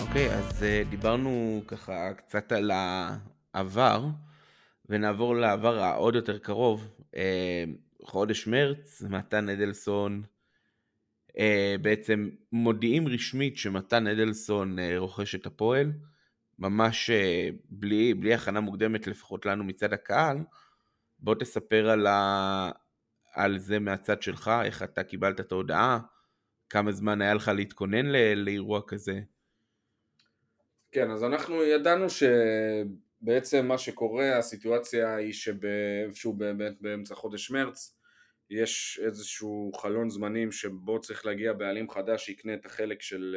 אוקיי, אה, דיברנו ככה קצת על העבר, ונעבור לעבר העוד יותר קרוב. אה, חודש מרץ, מתן אדלסון, בעצם מודיעים רשמית שמתן אדלסון רוכש את הפועל, ממש בלי, בלי הכנה מוקדמת לפחות לנו מצד הקהל. בוא תספר על, ה... על זה מהצד שלך, איך אתה קיבלת את ההודעה, כמה זמן היה לך להתכונן לאירוע כזה. כן, אז אנחנו ידענו שבעצם מה שקורה, הסיטואציה היא שאיפשהו באמת באמצע חודש מרץ יש איזשהו חלון זמנים שבו צריך להגיע בעלים חדש שיקנה את החלק של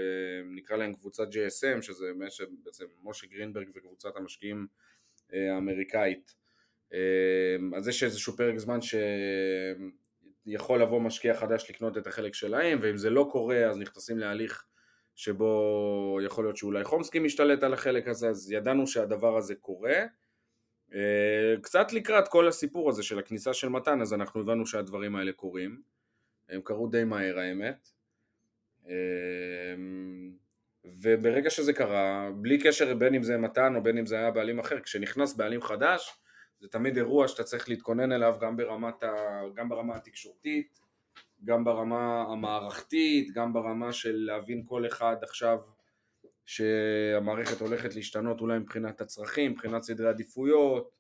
נקרא להם קבוצת JSM שזה בעצם משה גרינברג וקבוצת המשקיעים אה, האמריקאית אה, אז יש איזשהו פרק זמן שיכול לבוא משקיע חדש לקנות את החלק שלהם ואם זה לא קורה אז נכנסים להליך שבו יכול להיות שאולי חומסקי משתלט על החלק הזה, אז ידענו שהדבר הזה קורה. אה, קצת לקראת כל הסיפור הזה של הכניסה של מתן, אז אנחנו הבנו שהדברים האלה קורים. הם קרו די מהר האמת. אה, וברגע שזה קרה, בלי קשר בין אם זה מתן או בין אם זה היה בעלים אחר, כשנכנס בעלים חדש, זה תמיד אירוע שאתה צריך להתכונן אליו גם, ברמת ה... גם ברמה התקשורתית, גם ברמה המערכתית, גם ברמה של להבין כל אחד עכשיו שהמערכת הולכת להשתנות אולי מבחינת הצרכים, מבחינת סדרי עדיפויות,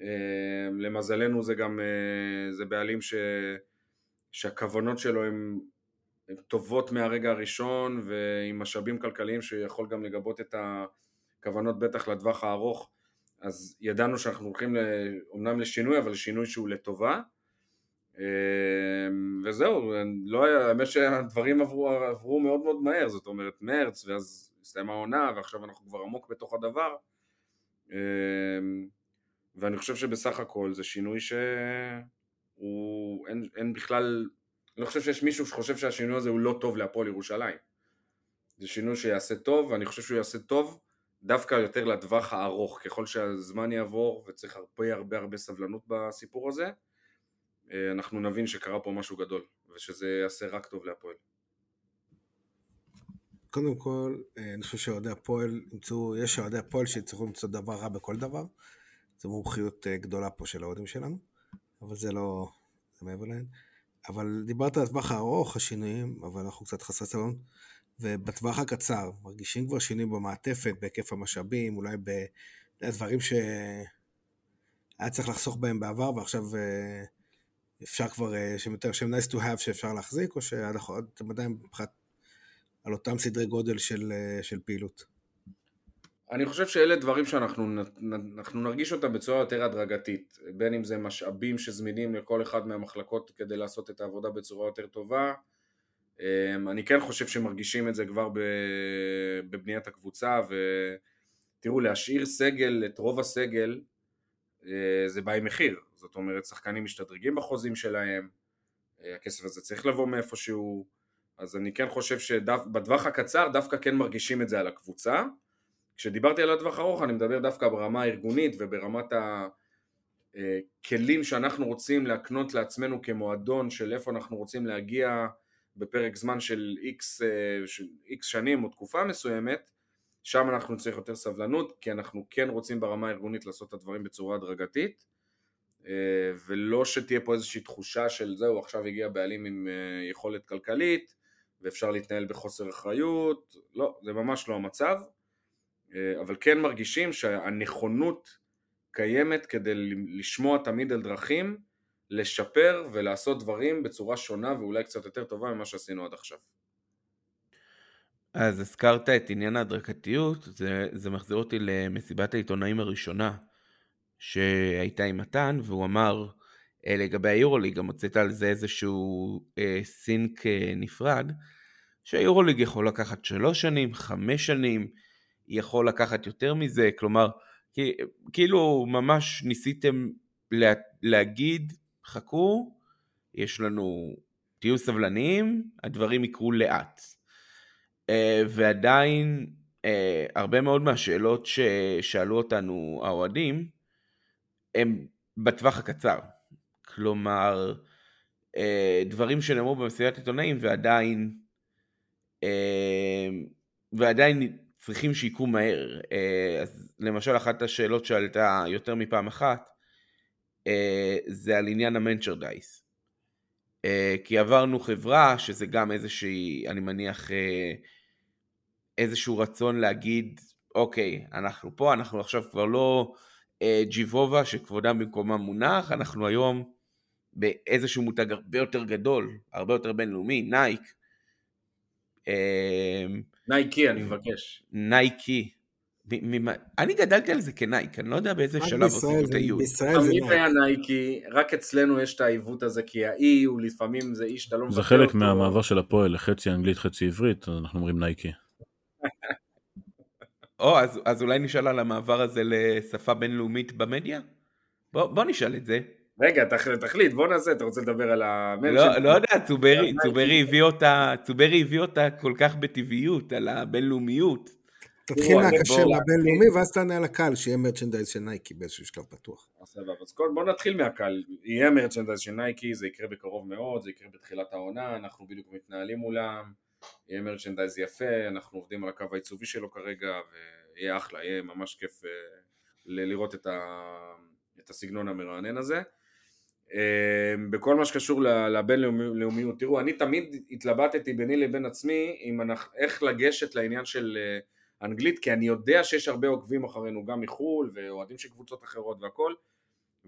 אה, למזלנו זה גם, אה, זה בעלים ש, שהכוונות שלו הן טובות מהרגע הראשון ועם משאבים כלכליים שיכול גם לגבות את הכוונות בטח לטווח הארוך. אז ידענו שאנחנו הולכים אומנם לשינוי אבל לשינוי שהוא לטובה. אמ, וזהו, לא היה, האמת שהדברים עברו, עברו מאוד מאוד מהר, זאת אומרת מרץ ואז הסתיימה העונה ועכשיו אנחנו כבר עמוק בתוך הדבר. אמ, ואני חושב שבסך הכל זה שינוי שהוא, אין, אין בכלל, אני לא חושב שיש מישהו שחושב שהשינוי הזה הוא לא טוב להפועל ירושלים. זה שינוי שיעשה טוב ואני חושב שהוא יעשה טוב דווקא יותר לטווח הארוך. ככל שהזמן יעבור וצריך הרבה הרבה הרבה סבלנות בסיפור הזה אה, אנחנו נבין שקרה פה משהו גדול ושזה יעשה רק טוב להפועל. קודם כל, אה, אני חושב שאוהדי הפועל ימצאו, יש אוהדי הפועל שיצטרכו למצוא דבר רע בכל דבר. זו מומחיות אה, גדולה פה של האוהדים שלנו, אבל זה לא, זה מעבר להן. אבל דיברת על הטווח הארוך, השינויים, אבל אנחנו קצת חסרי סבלנות. ובטווח הקצר, מרגישים כבר שינויים במעטפת, בהיקף המשאבים, אולי בדברים שהיה צריך לחסוך בהם בעבר, ועכשיו אפשר כבר, אה, שהם יותר, שהם nice to have שאפשר להחזיק, או שאתם עדיין מבחינת על אותם סדרי גודל של, אה, של פעילות? אני חושב שאלה דברים שאנחנו נרגיש אותם בצורה יותר הדרגתית, בין אם זה משאבים שזמינים לכל אחד מהמחלקות כדי לעשות את העבודה בצורה יותר טובה. אמ, אני כן חושב שמרגישים את זה כבר בבניית הקבוצה, ותראו, להשאיר סגל, את רוב הסגל, אה, זה בא עם מחיר. זאת אומרת שחקנים משתדרגים בחוזים שלהם, אה, הכסף הזה צריך לבוא מאיפשהו, אז אני כן חושב שבטווח הקצר דווקא כן מרגישים את זה על הקבוצה. כשדיברתי על הטווח הארוך אני מדבר דווקא ברמה הארגונית וברמת הכלים שאנחנו רוצים להקנות לעצמנו כמועדון של איפה אנחנו רוצים להגיע בפרק זמן של איקס, אה, איקס שנים או תקופה מסוימת, שם אנחנו צריך יותר סבלנות כי אנחנו כן רוצים ברמה הארגונית לעשות את הדברים בצורה הדרגתית אה, ולא שתהיה פה איזושהי תחושה של זהו עכשיו הגיע בעלים עם אה, יכולת כלכלית ואפשר להתנהל בחוסר אחריות, לא, זה ממש לא המצב, אה, אבל כן מרגישים שהנכונות קיימת כדי לשמוע תמיד על דרכים לשפר ולעשות דברים בצורה שונה ואולי קצת יותר טובה ממה שעשינו עד עכשיו. אז הזכרת את עניין ההדרגתיות, זה, זה מחזיר אותי למסיבת העיתונאים הראשונה שהייתה עם מתן, והוא אמר לגבי היורוליג, גם הוצאת על זה איזשהו אה, סינק אה, נפרד, שהיורוליג יכול לקחת שלוש שנים, חמש שנים, יכול לקחת יותר מזה, כלומר, כאילו ממש ניסיתם לה, להגיד, חכו, יש לנו, תהיו סבלניים, הדברים יקרו לאט. אה, ועדיין אה, הרבה מאוד מהשאלות ששאלו אותנו האוהדים הם בטווח הקצר. כלומר, אה, דברים שנאמרו במסיבת עיתונאים ועדיין ועדיין צריכים שיקרו מהר. אז למשל אחת השאלות שעלתה יותר מפעם אחת זה על עניין המנצ'רדייס. כי עברנו חברה שזה גם איזושהי, אני מניח, איזשהו רצון להגיד, אוקיי, אנחנו פה, אנחנו עכשיו כבר לא אה, ג'יבובה שכבודם במקומם מונח, אנחנו היום באיזשהו מותג הרבה יותר גדול, הרבה יותר בינלאומי, נייק. אה, נייקי, אני מבקש. נייקי. אני גדלתי על זה כנייק, אני לא יודע באיזה שלב עושים את היוד. תמיד היה נייקי, רק אצלנו יש את העיוות הזה, כי ה- E הוא לפעמים זה E שאתה לא מבטא אותו. זה חלק מהמעבר של הפועל לחצי אנגלית, חצי עברית, אנחנו אומרים נייקי. או, אז, אז אולי נשאל על המעבר הזה לשפה בינלאומית במדיה? בוא נשאל את זה. רגע, תחליט, בוא נעשה, אתה רוצה לדבר על המייל לא, לא יודע, צוברי, צוברי הביא אותה, צוברי הביא אותה כל כך בטבעיות, על הבינלאומיות. תתחיל מהקשר לבינלאומי ואז תענה על הקהל, שיהיה merchandise של נייקי באיזשהו שלב פתוח. סבבה, אז בוא נתחיל מהקהל, יהיה merchandise של נייקי, זה יקרה בקרוב מאוד, זה יקרה בתחילת העונה, אנחנו בדיוק מתנהלים מולם. יהיה merchandise יפה, אנחנו עובדים על הקו העיצובי שלו כרגע, ויהיה אחלה, יהיה ממש כיף אה, לראות את, ה, את הסגנון המרענן הזה. אה, בכל מה שקשור לבינלאומיות, תראו, אני תמיד התלבטתי ביני לבין עצמי אנחנו, איך לגשת לעניין של אה, אנגלית, כי אני יודע שיש הרבה עוקבים אחרינו גם מחו"ל, ואוהדים של קבוצות אחרות והכל,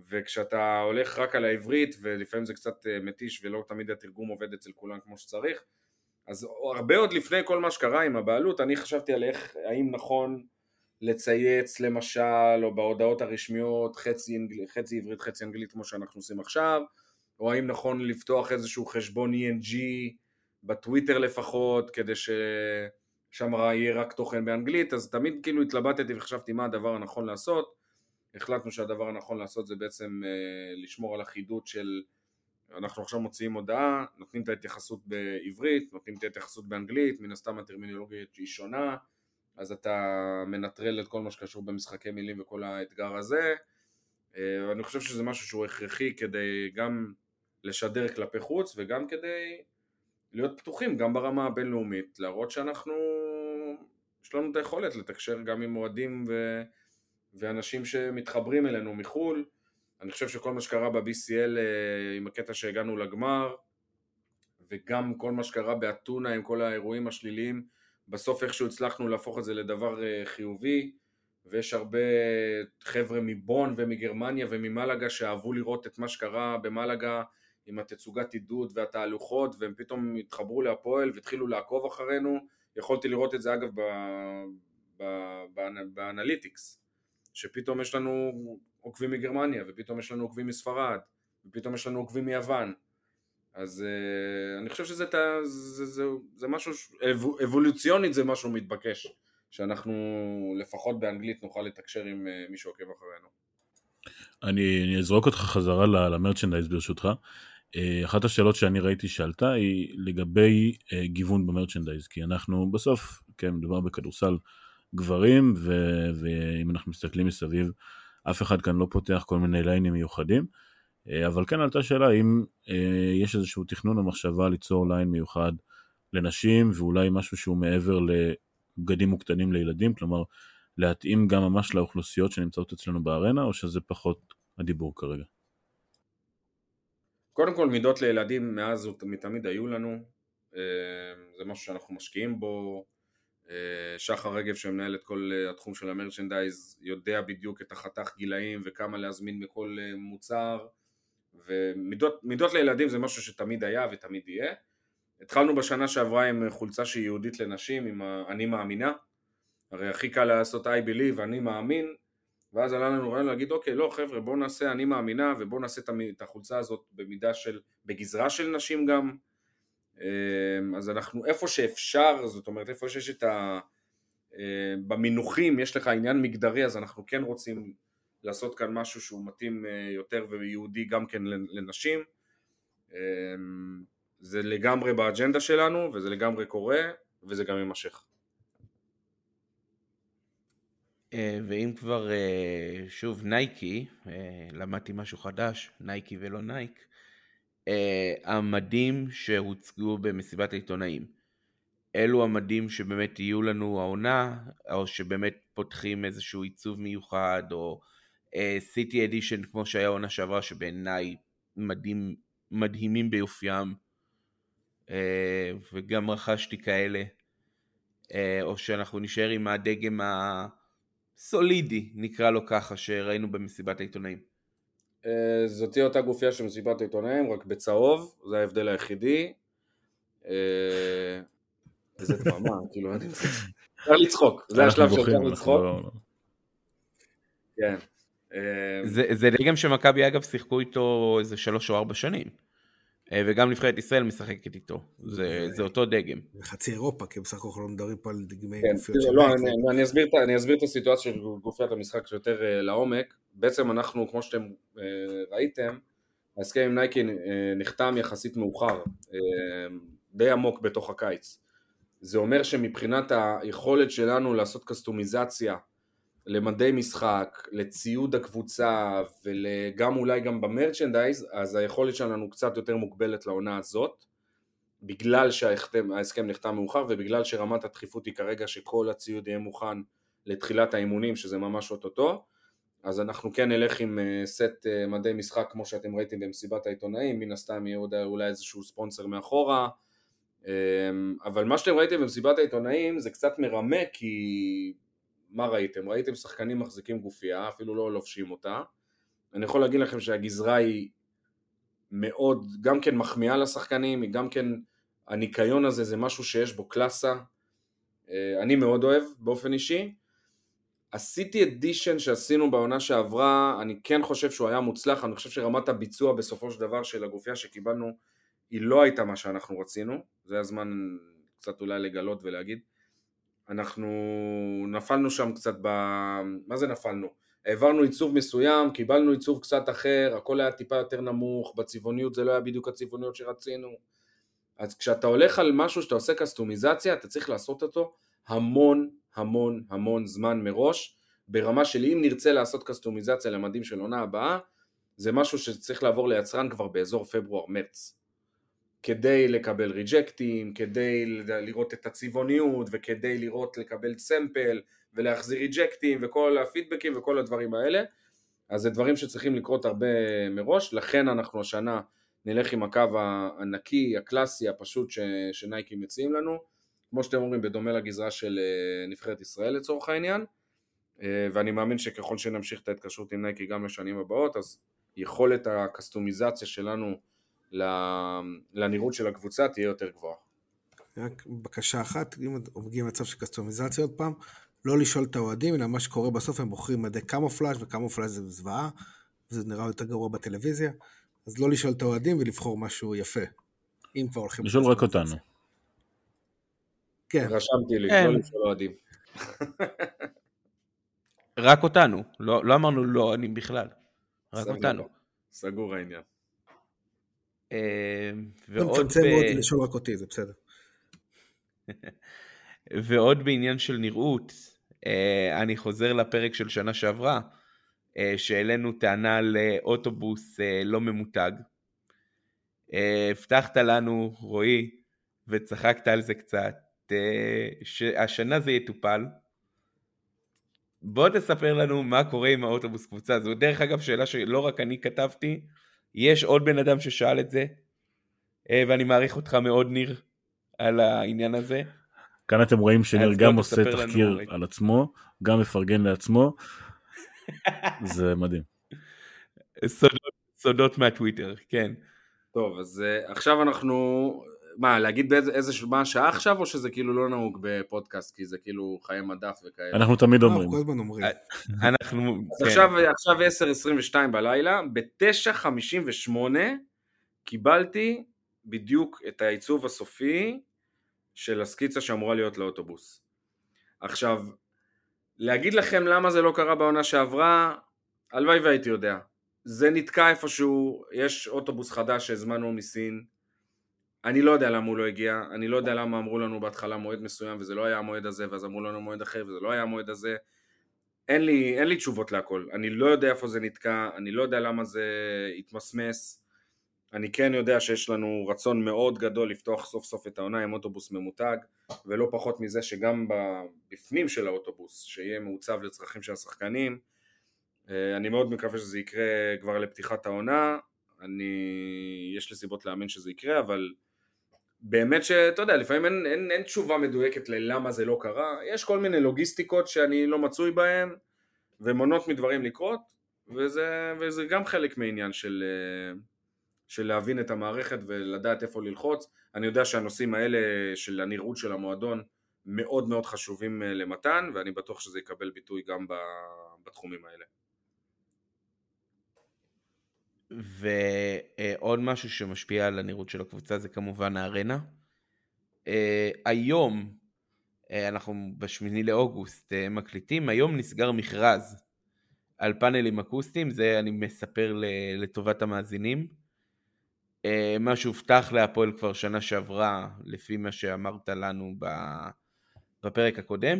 וכשאתה הולך רק על העברית, ולפעמים זה קצת מתיש ולא תמיד התרגום עובד אצל כולם כמו שצריך, אז הרבה עוד לפני כל מה שקרה עם הבעלות, אני חשבתי על איך, האם נכון לצייץ למשל, או בהודעות הרשמיות חצי, אנגל, חצי עברית חצי אנגלית כמו שאנחנו עושים עכשיו, או האם נכון לפתוח איזשהו חשבון ENG בטוויטר לפחות, כדי ששם יהיה רק תוכן באנגלית, אז תמיד כאילו התלבטתי וחשבתי מה הדבר הנכון לעשות, החלטנו שהדבר הנכון לעשות זה בעצם אה, לשמור על אחידות של אנחנו עכשיו מוציאים הודעה, נותנים את ההתייחסות בעברית, נותנים את ההתייחסות באנגלית, מן הסתם הטרמינולוגיה היא שונה, אז אתה מנטרל את כל מה שקשור במשחקי מילים וכל האתגר הזה. אה, אני חושב שזה משהו שהוא הכרחי כדי גם לשדר כלפי חוץ וגם כדי להיות פתוחים גם ברמה הבינלאומית, להראות שאנחנו, יש לנו את היכולת לתקשר גם עם אוהדים ו... ואנשים שמתחברים אלינו מחו"ל. אני חושב שכל מה שקרה ב-BCL אה, עם הקטע שהגענו לגמר וגם כל מה שקרה באתונה עם כל האירועים השליליים בסוף איכשהו הצלחנו להפוך את זה לדבר אה, חיובי ויש הרבה חבר'ה מבון ומגרמניה וממלגה שאהבו לראות את מה שקרה במלגה עם התצוגת עידוד והתהלוכות והם פתאום התחברו להפועל והתחילו לעקוב אחרינו יכולתי לראות את זה אגב באנליטיקס שפתאום יש לנו עוקבים מגרמניה, ופתאום יש לנו עוקבים מספרד, ופתאום יש לנו עוקבים מיוון. אז uh, אני חושב שזה זה, זה, זה משהו, אבו, אבולוציונית זה משהו מתבקש, שאנחנו לפחות באנגלית נוכל לתקשר עם uh, מי שעוקב אחרינו. אני, אני אזרוק אותך חזרה למרצ'נדייז ברשותך. Uh, אחת השאלות שאני ראיתי שעלתה היא לגבי uh, גיוון במרצ'נדייז, כי אנחנו בסוף, כן, מדובר בכדורסל גברים, ו, ואם אנחנו מסתכלים מסביב, אף אחד כאן לא פותח כל מיני ליינים מיוחדים, אבל כן עלתה שאלה אם אה, יש איזשהו תכנון או מחשבה ליצור ליין מיוחד לנשים, ואולי משהו שהוא מעבר לבגדים מוקטנים לילדים, כלומר להתאים גם ממש לאוכלוסיות שנמצאות אצלנו בארנה, או שזה פחות הדיבור כרגע? קודם כל מידות לילדים מאז ומתמיד היו לנו, אה, זה משהו שאנחנו משקיעים בו, אה, שחר רגב שמנהל את כל אה, התחום של המרצ'נדייז יודע בדיוק את החתך גילאים וכמה להזמין מכל אה, מוצר ומידות לילדים זה משהו שתמיד היה ותמיד יהיה. התחלנו בשנה שעברה עם חולצה שהיא יהודית לנשים עם אני מאמינה. הרי הכי קל לעשות I believe אני מאמין. ואז עלה לנו רעיון להגיד אוקיי לא חבר'ה בואו נעשה אני מאמינה ובואו נעשה את החולצה הזאת במידה של בגזרה של נשים גם. אמ, אז אנחנו איפה שאפשר, זאת אומרת איפה שיש את ה... אה, במינוחים יש לך עניין מגדרי אז אנחנו כן רוצים לעשות כאן משהו שהוא מתאים אה, יותר וייעודי גם כן לנשים אמ, זה לגמרי באג'נדה שלנו וזה לגמרי קורה וזה גם יימשך. אה, ואם כבר, אה, שוב, נייקי, למדתי משהו חדש, נייקי ולא נייק, המדים שהוצגו במסיבת העיתונאים. אלו המדים שבאמת יהיו לנו העונה, או שבאמת פותחים איזשהו עיצוב מיוחד, או סיטי אדישן כמו שהיה עונה שעברה, שבעיניי מדים מדהימים ביופיים, וגם רכשתי כאלה, או שאנחנו נשאר עם הדגם ה... סולידי, נקרא לו ככה, שראינו במסיבת העיתונאים. אה, זאת תהיה אותה גופייה של מסיבת העיתונאים, רק בצהוב, זה ההבדל היחידי. איזה דממה, כאילו, אני אפשר לצחוק, זה השלב שאפשר לצחוק. לא- כן. אה, זה דגם שמכבי אגב שיחקו איתו איזה שלוש או ארבע שנים. אה, וגם נבחרת ישראל משחקת איתו, זה, זה אותו דגם. חצי אירופה, כי בסך הכל לא מדברים פה על דגמי כן, גופיות של... לא, אני, אני, אסביר, אני אסביר את הסיטואציה של גופיית המשחק יותר uh, לעומק. בעצם אנחנו, כמו שאתם uh, ראיתם, ההסכם עם נייקי uh, נחתם יחסית מאוחר, uh, די עמוק בתוך הקיץ. זה אומר שמבחינת היכולת שלנו לעשות קסטומיזציה למדי משחק, לציוד הקבוצה וגם אולי גם במרצ'נדייז, אז היכולת שלנו קצת יותר מוגבלת לעונה הזאת, בגלל שההסכם נחתם מאוחר ובגלל שרמת הדחיפות היא כרגע שכל הציוד יהיה מוכן לתחילת האימונים, שזה ממש אוטוטו, אז אנחנו כן נלך עם אה, סט אה, מדי משחק כמו שאתם ראיתם במסיבת העיתונאים, מן הסתם יהיה אולי איזשהו ספונסר מאחורה, אמ, אבל מה שאתם ראיתם במסיבת העיתונאים זה קצת מרמה כי מה ראיתם? ראיתם שחקנים מחזיקים גופייה, אפילו לא לובשים אותה. אני יכול להגיד לכם שהגזרה היא מאוד, גם כן מחמיאה לשחקנים, היא גם כן, הניקיון הזה זה משהו שיש בו קלאסה. אה, אני מאוד אוהב באופן אישי. הסיטי אדישן שעשינו בעונה שעברה, אני כן חושב שהוא היה מוצלח, אני חושב שרמת הביצוע בסופו של דבר של הגופייה שקיבלנו היא לא הייתה מה שאנחנו רצינו, זה הזמן קצת אולי לגלות ולהגיד. אנחנו נפלנו שם קצת ב... מה זה נפלנו? העברנו עיצוב מסוים, קיבלנו עיצוב קצת אחר, הכל היה טיפה יותר נמוך, בצבעוניות זה לא היה בדיוק הצבעוניות שרצינו. אז כשאתה הולך על משהו שאתה עושה קסטומיזציה, אתה צריך לעשות אותו המון המון המון זמן מראש, ברמה של אם נרצה לעשות קסטומיזציה למדים של עונה הבאה, זה משהו שצריך לעבור ליצרן כבר באזור פברואר-מרץ. כדי לקבל ריג'קטים, כדי לראות את הצבעוניות וכדי לראות לקבל סמפל ולהחזיר ריג'קטים וכל הפידבקים וכל הדברים האלה. אז זה דברים שצריכים לקרות הרבה מראש. לכן אנחנו השנה נלך עם הקו הנקי, הקלאסי, הפשוט ש, שנייקי מציעים לנו. כמו שאתם אומרים בדומה לגזרה של אה, נבחרת ישראל לצורך העניין. אה, ואני מאמין שככל שנמשיך את ההתקשרות עם נייקי גם לשנים הבאות אז יכולת הקסטומיזציה שלנו לנראות של הקבוצה תהיה יותר גבוהה. רק בקשה אחת, אם מגיעים למצב של קסטומיזציה עוד פעם, לא לשאול את האוהדים, אלא מה שקורה בסוף, הם בוחרים מדי קמופלאז' וקמופלאז' זה זוועה, וזה נראה יותר גרוע בטלוויזיה, אז לא לשאול את האוהדים ולבחור משהו יפה. אם כבר הולכים... לשאול רק אותנו. כן. רשמתי לי, כן. לא לשאול אוהדים. רק אותנו, לא, לא אמרנו לא אני בכלל, רק אותנו. סגור העניין. אה, ועוד... מצמצם מאוד לשאול רק אותי, זה בסדר. ועוד בעניין של נראות, אה, אני חוזר לפרק של שנה שעברה, אה, שהעלינו טענה לאוטובוס לא ממותג. הבטחת לנו, רועי, וצחקת על זה קצת, שהשנה זה יטופל. בוא תספר לנו מה קורה עם האוטובוס קבוצה. זו דרך אגב שאלה שלא רק אני כתבתי, יש עוד בן אדם ששאל את זה, אה, ואני מעריך אותך מאוד ניר על העניין הזה. כאן אתם רואים שניר גם עושה תחקיר לנו... על עצמו, גם מפרגן לעצמו, זה מדהים. סודות, סודות מהטוויטר, כן. טוב, אז uh, עכשיו אנחנו, מה, להגיד באיזה, איזה, מה השעה עכשיו, או שזה כאילו לא נהוג בפודקאסט, כי זה כאילו חיי מדף וכאלה? אנחנו תמיד אומרים. אנחנו כל הזמן אומרים. אה, אנחנו, אז כן. עכשיו, עכשיו 10:22 בלילה, ב-9:58 קיבלתי בדיוק את העיצוב הסופי של הסקיצה שאמורה להיות לאוטובוס. עכשיו, להגיד לכם למה זה לא קרה בעונה שעברה, הלוואי והייתי יודע. זה נתקע איפשהו, יש אוטובוס חדש שהזמנו מסין, אני לא יודע למה הוא לא הגיע, אני לא יודע למה אמרו לנו בהתחלה מועד מסוים וזה לא היה המועד הזה, ואז אמרו לנו מועד אחר וזה לא היה המועד הזה. אין לי, אין לי תשובות להכל, אני לא יודע איפה זה נתקע, אני לא יודע למה זה התמסמס, אני כן יודע שיש לנו רצון מאוד גדול לפתוח סוף סוף את העונה עם אוטובוס ממותג, ולא פחות מזה שגם בפנים של האוטובוס, שיהיה מעוצב לצרכים של השחקנים, אה, אני מאוד מקווה שזה יקרה כבר לפתיחת העונה, אני, יש לי סיבות להאמין שזה יקרה, אבל באמת שאתה יודע, לפעמים אין, אין, אין תשובה מדויקת ללמה זה לא קרה, יש כל מיני לוגיסטיקות שאני לא מצוי בהן ומונעות מדברים לקרות וזה, וזה גם חלק מעניין של, של להבין את המערכת ולדעת איפה ללחוץ. אני יודע שהנושאים האלה של הנראות של המועדון מאוד מאוד חשובים למתן ואני בטוח שזה יקבל ביטוי גם בתחומים האלה. ועוד משהו שמשפיע על הנראות של הקבוצה זה כמובן הארנה. אה, היום, אה, אנחנו בשמיני לאוגוסט אה, מקליטים, היום נסגר מכרז על פאנלים אקוסטיים, זה אני מספר לטובת המאזינים. מה שהובטח להפועל כבר שנה שעברה, לפי מה שאמרת לנו בפרק הקודם.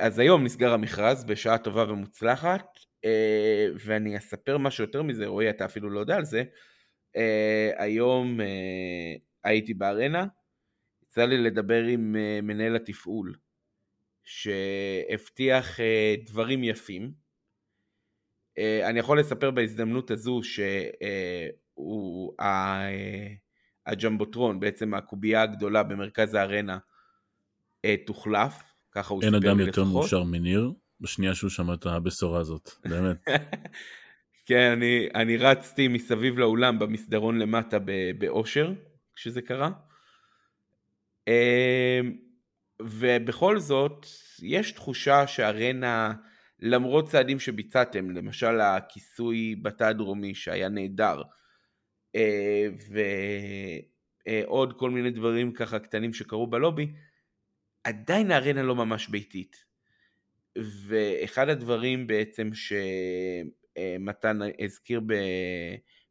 אז היום נסגר המכרז בשעה טובה ומוצלחת. Uh, ואני אספר משהו יותר מזה, רועי, אתה אפילו לא יודע על זה. Uh, היום הייתי בארנה, יצא לי לדבר עם מנהל התפעול, שהבטיח דברים יפים. אני יכול לספר בהזדמנות הזו שהוא הג'מבוטרון, בעצם הקובייה הגדולה במרכז הארנה, תוחלף, ככה הוא סיפר לי לפחות. אין אדם יותר מאושר מניר. בשנייה שהוא שמע את הבשורה הזאת, באמת. כן, אני, אני רצתי מסביב לאולם במסדרון למטה באושר, כשזה קרה. אמ, ובכל זאת, יש תחושה שארנה, למרות צעדים שביצעתם, למשל הכיסוי בתא הדרומי שהיה נהדר, אה, ועוד כל מיני דברים ככה קטנים שקרו בלובי, עדיין הארנה לא ממש ביתית. ואחד הדברים בעצם שמתן הזכיר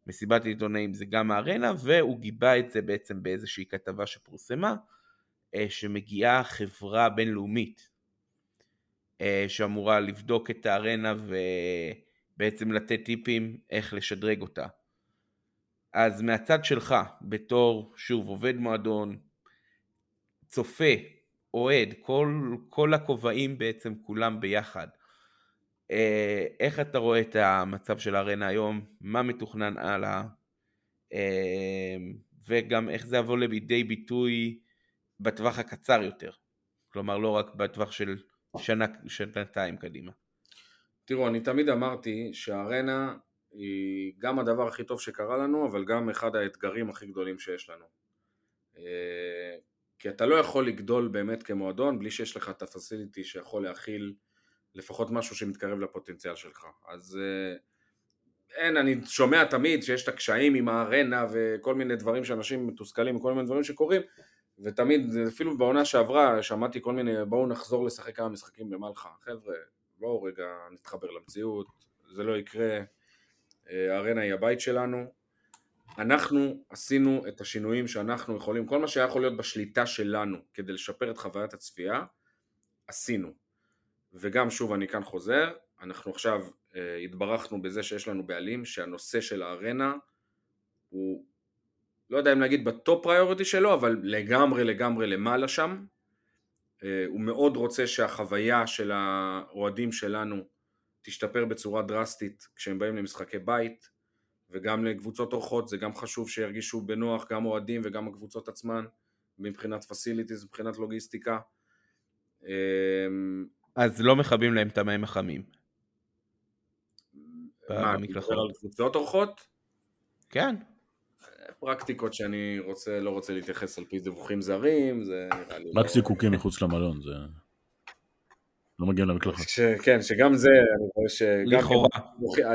במסיבת עיתונאים זה גם הארנה והוא גיבה את זה בעצם באיזושהי כתבה שפורסמה אה, שמגיעה חברה בינלאומית אה, שאמורה לבדוק את הארנה ובעצם לתת טיפים איך לשדרג אותה. אז מהצד שלך, בתור, שוב, עובד מועדון, צופה אוהד, כל, כל הכובעים בעצם כולם ביחד. אה, איך אתה רואה את המצב של הארנה היום? מה מתוכנן הלאה? אה, וגם איך זה יבוא לידי ביטוי בטווח הקצר יותר. כלומר, לא רק בטווח של שנה, שנתיים קדימה. תראו, אני תמיד אמרתי שהארנה היא גם הדבר הכי טוב שקרה לנו, אבל גם אחד האתגרים הכי גדולים שיש לנו. כי אתה לא יכול לגדול באמת כמועדון בלי שיש לך את הפסיליטי שיכול להכיל לפחות משהו שמתקרב לפוטנציאל שלך. אז אה, אין, אני שומע תמיד שיש את הקשיים עם הארנה וכל מיני דברים שאנשים מתוסכלים וכל מיני דברים שקורים ותמיד, אפילו בעונה שעברה שמעתי כל מיני בואו נחזור לשחק כמה משחקים במלחה. חבר'ה, בואו רגע נתחבר למציאות, זה לא יקרה, אה, הארנה היא הבית שלנו, אנחנו עשינו את השינויים שאנחנו יכולים, כל מה שהיה יכול להיות בשליטה שלנו כדי לשפר את חוויית הצפייה, עשינו. וגם שוב אני כאן חוזר, אנחנו עכשיו אה, התברכנו בזה שיש לנו בעלים שהנושא של הארנה הוא לא יודע אם להגיד בטופ פריוריטי שלו, אבל לגמרי לגמרי למעלה שם. אה, הוא מאוד רוצה שהחוויה של האוהדים שלנו תשתפר בצורה דרסטית כשהם באים למשחקי בית. וגם לקבוצות אורחות זה גם חשוב שירגישו בנוח גם אוהדים וגם הקבוצות עצמן מבחינת פסיליטיז, מבחינת לוגיסטיקה. אמ, אז לא מכבים להם את המים החמים. מה, מדבר על קבוצות אורחות? כן. פרקטיקות שאני רוצה, לא רוצה להתייחס על פי דיווחים זרים, זה נראה לי... רק לא- זיקוקים מחוץ למלון, זה... לא מגיעים למקלחת. כן, שגם זה, אני רואה שגם... לכאורה.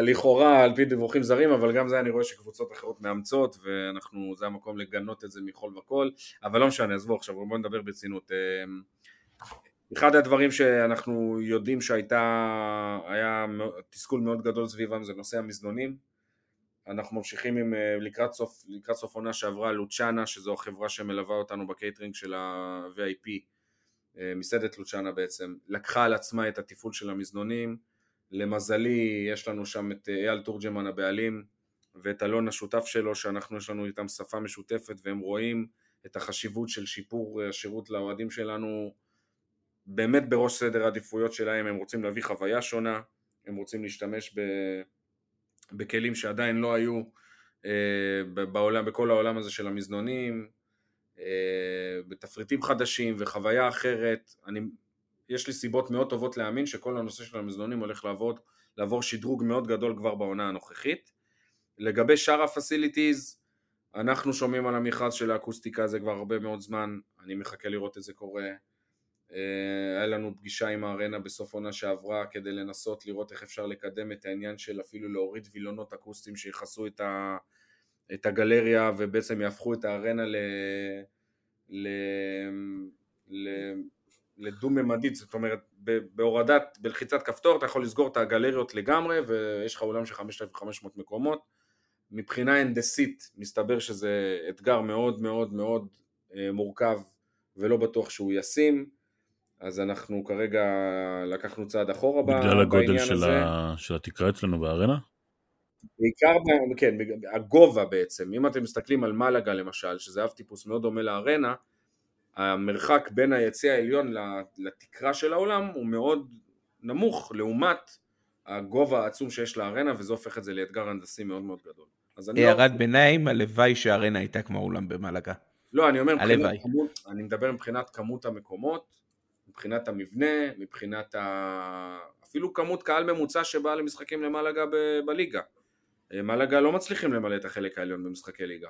לכאורה, על פי דיווחים זרים, אבל גם זה אני רואה שקבוצות אחרות מאמצות, ואנחנו, זה המקום לגנות את זה מכל וכל, אבל לא משנה, עזבו עכשיו, בואו נדבר ברצינות. אמ, אחד הדברים שאנחנו יודעים שהייתה, היה תסכול מאוד גדול סביבם זה נושא המזנונים. אנחנו ממשיכים עם, אה, לקראת סוף, לקראת סוף עונה שעברה לוצ'אנה, שזו החברה שמלווה אותנו בקייטרינג של ה-VIP, מסעדת לוצ'אנה בעצם, לקחה על עצמה את התפעול של המזנונים, למזלי יש לנו שם את אייל תורג'מן הבעלים ואת אלון השותף שלו שאנחנו יש לנו איתם שפה משותפת והם רואים את החשיבות של שיפור השירות לאוהדים שלנו באמת בראש סדר העדיפויות שלהם, הם רוצים להביא חוויה שונה, הם רוצים להשתמש ב... בכלים שעדיין לא היו אה, בעולם, בכל העולם הזה של המזנונים, אה, בתפריטים חדשים וחוויה אחרת. אני, יש לי סיבות מאוד טובות להאמין שכל הנושא של המזנונים הולך לעבוד, לעבור שדרוג מאוד גדול כבר בעונה הנוכחית. לגבי שאר הפסיליטיז, אנחנו שומעים על המכרז של האקוסטיקה הזה כבר הרבה מאוד זמן, אני מחכה לראות את זה קורה. אה, היה לנו פגישה עם הארנה בסוף עונה שעברה כדי לנסות לראות איך אפשר לקדם את העניין של אפילו להוריד וילונות אקוסטיים שיכסו את, ה, את הגלריה ובעצם יהפכו את הארנה ל... ל... לדו-ממדית, זאת אומרת בהורדת, בלחיצת כפתור אתה יכול לסגור את הגלריות לגמרי ויש לך אולם של 5,500 מקומות מבחינה הנדסית מסתבר שזה אתגר מאוד מאוד מאוד אה, מורכב ולא בטוח שהוא ישים אז אנחנו כרגע לקחנו צעד אחורה בעניין הזה. בגלל הגודל של, ה... של התקרה אצלנו בארנה? בעיקר, כן, הגובה בעצם, אם אתם מסתכלים על מלאגה למשל, שזה אב טיפוס מאוד דומה לארנה, המרחק בין היציא העליון לתקרה של האולם הוא מאוד נמוך לעומת הגובה העצום שיש לארנה וזה הופך את זה לאתגר הנדסי מאוד מאוד גדול. הערת לא... ביניים, הלוואי שהארנה הייתה כמו האולם במלאגה. לא, אני אומר, מבחינת כמות, אני מדבר מבחינת כמות המקומות, מבחינת המבנה, מבחינת ה... אפילו כמות קהל ממוצע שבא למשחקים למלאגה ב- בליגה. אה, מלאגה לא מצליחים למלא את החלק העליון במשחקי ליגה.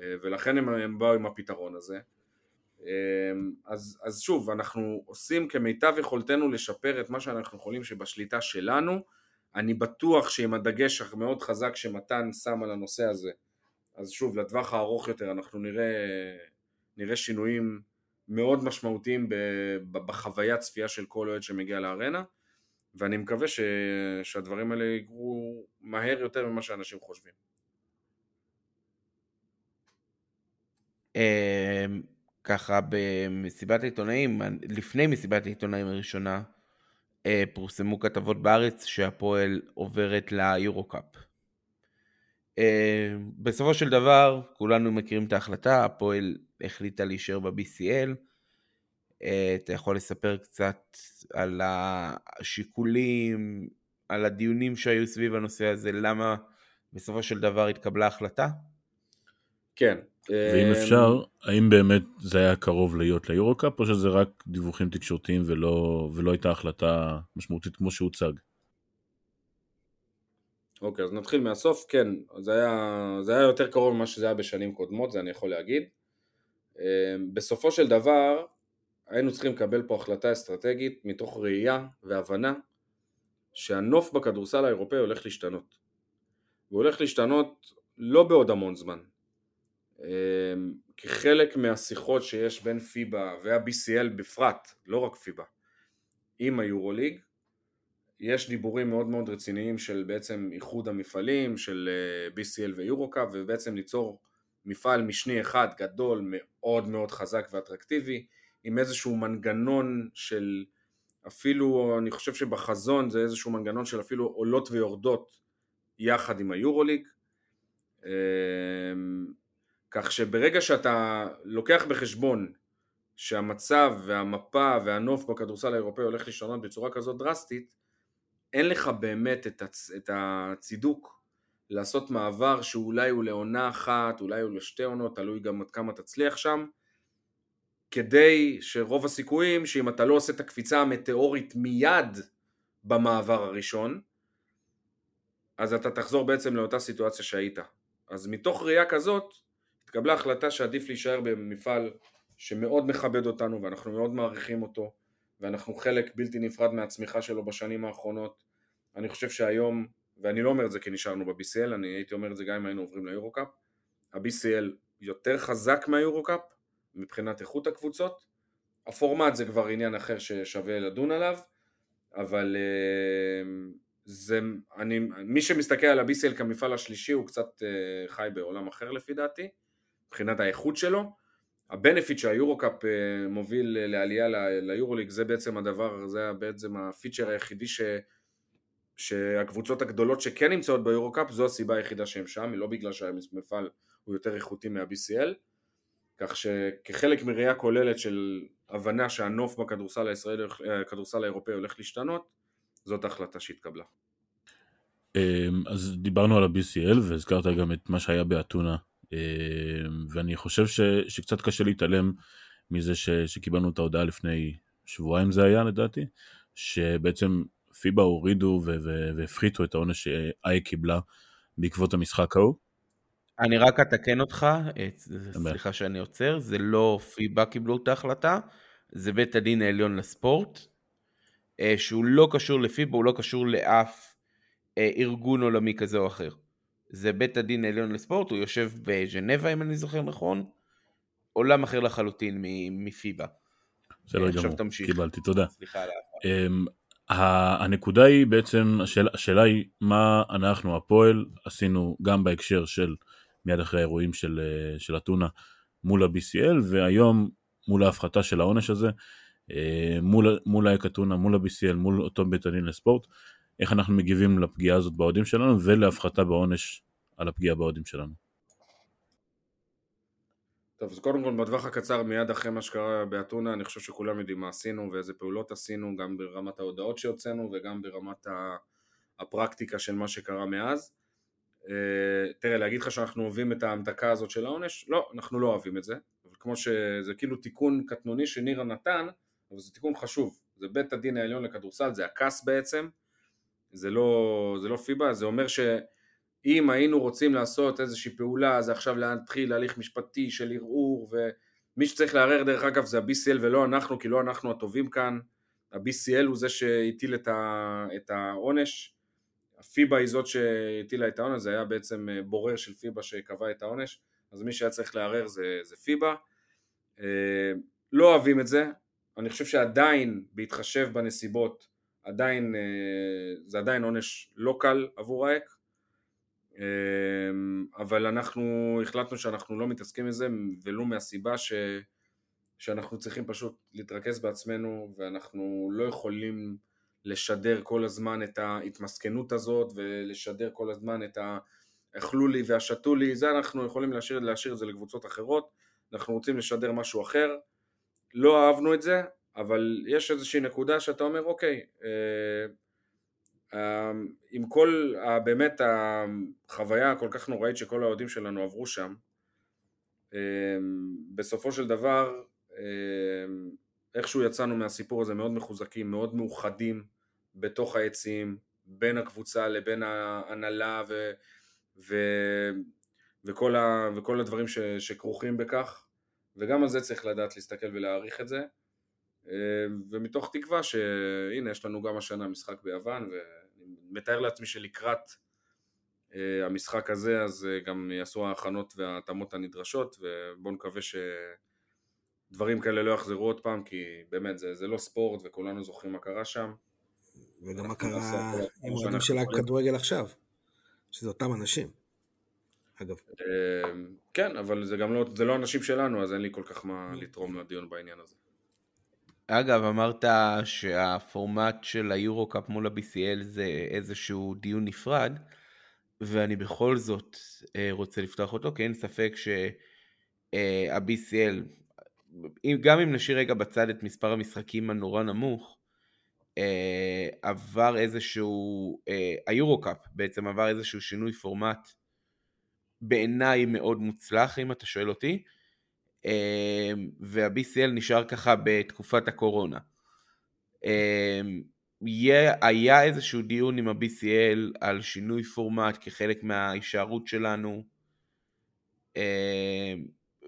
אה, ולכן הם, הם באו עם הפתרון הזה. אה, אז, אז שוב, אנחנו עושים כמיטב יכולתנו לשפר את מה שאנחנו יכולים שבשליטה שלנו. אני בטוח שעם הדגש המאוד חזק שמתן שם על הנושא הזה, אז שוב, לטווח הארוך יותר אנחנו נראה, נראה שינויים מאוד משמעותיים בחוויית צפייה של כל אוהד שמגיע לארנה ואני מקווה ש... שהדברים האלה יקרו מהר יותר ממה שאנשים חושבים. אמ, ככה במסיבת העיתונאים, לפני מסיבת העיתונאים הראשונה, אה, פורסמו כתבות בארץ שהפועל עוברת ליורו-קאפ. אמ, בסופו של דבר, כולנו מכירים את ההחלטה, הפועל החליטה להישאר ב-BCL. אה, אתה יכול לספר קצת על השיקולים, על הדיונים שהיו סביב הנושא הזה, למה בסופו של דבר התקבלה החלטה? כן. ואם אה, אפשר, האם באמת זה היה קרוב להיות ליורו-קאפ, או שזה רק דיווחים תקשורתיים ולא, ולא הייתה החלטה משמעותית כמו שהוצג? אוקיי, אז נתחיל מהסוף, כן, זה היה, זה היה יותר קרוב ממה שזה היה בשנים קודמות, זה אני יכול להגיד. אה, בסופו של דבר, היינו צריכים לקבל פה החלטה אסטרטגית מתוך ראייה והבנה שהנוף בכדורסל האירופאי הולך להשתנות. הוא הולך להשתנות לא בעוד המון זמן. אה, כחלק מהשיחות שיש בין פיבה וה-BCL בפרט, לא רק פיבה, עם היורוליג, יש דיבורים מאוד מאוד רציניים של בעצם איחוד המפעלים של אה, BCL ויורוקאפ ובעצם ליצור מפעל משני אחד גדול מאוד מאוד חזק ואטרקטיבי עם איזשהו מנגנון של אפילו אני חושב שבחזון זה איזשהו מנגנון של אפילו עולות ויורדות יחד עם היורוליג. אמ, כך שברגע שאתה לוקח בחשבון שהמצב והמפה והנוף בכדורסל האירופאי הולך להשתנות בצורה כזאת דרסטית אין לך באמת את, הצ... את הצידוק לעשות מעבר שאולי הוא לעונה אחת, אולי הוא לשתי עונות, תלוי גם עד כמה תצליח שם, כדי שרוב הסיכויים שאם אתה לא עושה את הקפיצה המטאורית מיד במעבר הראשון, אז אתה תחזור בעצם לאותה סיטואציה שהיית. אז מתוך ראייה כזאת, התקבלה החלטה שעדיף להישאר במפעל שמאוד מכבד אותנו ואנחנו מאוד מעריכים אותו ואנחנו חלק בלתי נפרד מהצמיחה שלו בשנים האחרונות. אני חושב שהיום, ואני לא אומר את זה כי נשארנו ב-BCL, אני הייתי אומר את זה גם אם היינו עוברים ליורו-קאפ, ה-BCL יותר חזק מהיורו-קאפ מבחינת איכות הקבוצות, הפורמט זה כבר עניין אחר ששווה לדון עליו, אבל זה, אני, מי שמסתכל על ה-BCL כמפעל השלישי הוא קצת uh, חי בעולם אחר לפי דעתי, מבחינת האיכות שלו. הבנפיט שהיורו-קאפ uh, מוביל לעלייה ליורוליג זה בעצם הדבר, זה בעצם הפיצ'ר היחידי ש, שהקבוצות הגדולות שכן נמצאות ביורו-קאפ זו הסיבה היחידה שהם שם, לא בגלל שהמפעל הוא יותר איכותי מה-BCL, כך שכחלק מראייה כוללת של הבנה שהנוף בכדורסל הישראלי, הכדורסל האירופאי הולך להשתנות, זאת ההחלטה שהתקבלה. אמ, אז דיברנו על ה-BCL והזכרת גם את מה שהיה באתונה אמ, ואני חושב ש, שקצת קשה להתעלם מזה ש, שקיבלנו את ההודעה לפני שבועיים זה היה לדעתי שבעצם פיבה הורידו והפחיתו את העונש שאיי קיבלה בעקבות המשחק ההוא. אני רק אתקן אותך, סליחה שאני עוצר, זה לא פיבה קיבלו את ההחלטה, זה בית הדין העליון לספורט, אה, שהוא לא קשור לפיבה, הוא לא קשור לאף אה, ארגון עולמי כזה או אחר. זה בית הדין העליון לספורט, הוא יושב בז'נבה אם אני זוכר נכון, עולם אחר לחלוטין מפיבה. בסדר גמור, קיבלתי, תודה. סליחה על אמ, הנקודה היא בעצם, השאלה, השאלה היא מה אנחנו הפועל עשינו גם בהקשר של מיד אחרי האירועים של, אה, של אתונה מול ה-BCL והיום מול ההפחתה של העונש הזה אה, מול, מול האק אתונה, מול ה-BCL, מול אותו בית הדין לספורט, איך אנחנו מגיבים לפגיעה הזאת באוהדים שלנו ולהפחתה בעונש על הפגיעה באוהדים שלנו. טוב, אז קודם כל בטווח הקצר מיד אחרי מה שקרה באתונה אני חושב שכולם יודעים מה עשינו ואיזה פעולות עשינו גם ברמת ההודעות שהוצאנו וגם ברמת הפרקטיקה של מה שקרה מאז. אה, תראה, להגיד לך שאנחנו אוהבים את ההמתקה הזאת של העונש? לא, אנחנו לא אוהבים את זה. אבל כמו שזה כאילו תיקון קטנוני שנירה נתן, אבל זה תיקון חשוב. זה בית הדין העליון לכדורסל, זה הכס בעצם, זה לא, זה לא פיבה, זה אומר שאם היינו רוצים לעשות איזושהי פעולה, זה עכשיו להתחיל הליך משפטי של ערעור, ומי שצריך לערער דרך אגב זה ה-BCL ולא אנחנו, כי לא אנחנו הטובים כאן, ה-BCL הוא זה שהטיל את העונש, הפיבה היא זאת שהטילה את העונש, זה היה בעצם אה, בורר של פיבה שקבע את העונש, אז מי שהיה צריך לערער זה, זה פיבה. אה, לא אוהבים את זה, אני חושב שעדיין, בהתחשב בנסיבות, עדיין, אה, זה עדיין עונש לא קל עבור האק, אבל אנחנו החלטנו שאנחנו לא מתעסקים בזה, ולו מהסיבה ש, שאנחנו צריכים פשוט להתרכז בעצמנו, ואנחנו לא יכולים לשדר כל הזמן את ההתמסכנות הזאת ולשדר כל הזמן את האכלו לי והשתו לי, זה אנחנו יכולים להשאיר, להשאיר את זה לקבוצות אחרות, אנחנו רוצים לשדר משהו אחר, לא אהבנו את זה, אבל יש איזושהי נקודה שאתה אומר אוקיי, אה, אה, עם כל באמת החוויה הכל כך נוראית שכל האוהדים שלנו עברו שם, אה, בסופו של דבר איכשהו יצאנו מהסיפור הזה מאוד מחוזקים, מאוד מאוחדים, בתוך היציעים, בין הקבוצה לבין ההנהלה ו, ו, וכל, ה, וכל הדברים ש, שכרוכים בכך, וגם על זה צריך לדעת להסתכל ולהעריך את זה, אה, ומתוך תקווה שהנה יש לנו גם השנה משחק ביוון, ואני מתאר לעצמי שלקראת אה, המשחק הזה אז אה, גם יעשו ההכנות וההתאמות הנדרשות, ובואו נקווה ש... דברים כאלה לא יחזרו עוד פעם, כי באמת זה, זה לא ספורט וכולנו זוכרים מה קרה שם. וגם מה קרה עם אוהדים של הכדורגל עכשיו, שזה אותם אנשים, אגב. אמ, כן, אבל זה גם לא, זה לא אנשים שלנו, אז אין לי כל כך מה לתרום לדיון בעניין הזה. אגב, אמרת שהפורמט של היורו-קאפ מול ה-BCL זה איזשהו דיון נפרד, ואני בכל זאת אה, רוצה לפתוח אותו, כי אין ספק שה-BCL, אה, גם אם נשאיר רגע בצד את מספר המשחקים הנורא נמוך, אה, עבר איזשהו, אה, היורו-קאפ בעצם עבר איזשהו שינוי פורמט בעיניי מאוד מוצלח אם אתה שואל אותי, אה, וה-BCL נשאר ככה בתקופת הקורונה. אה, היה איזשהו דיון עם ה-BCL על שינוי פורמט כחלק מההישארות שלנו, אה,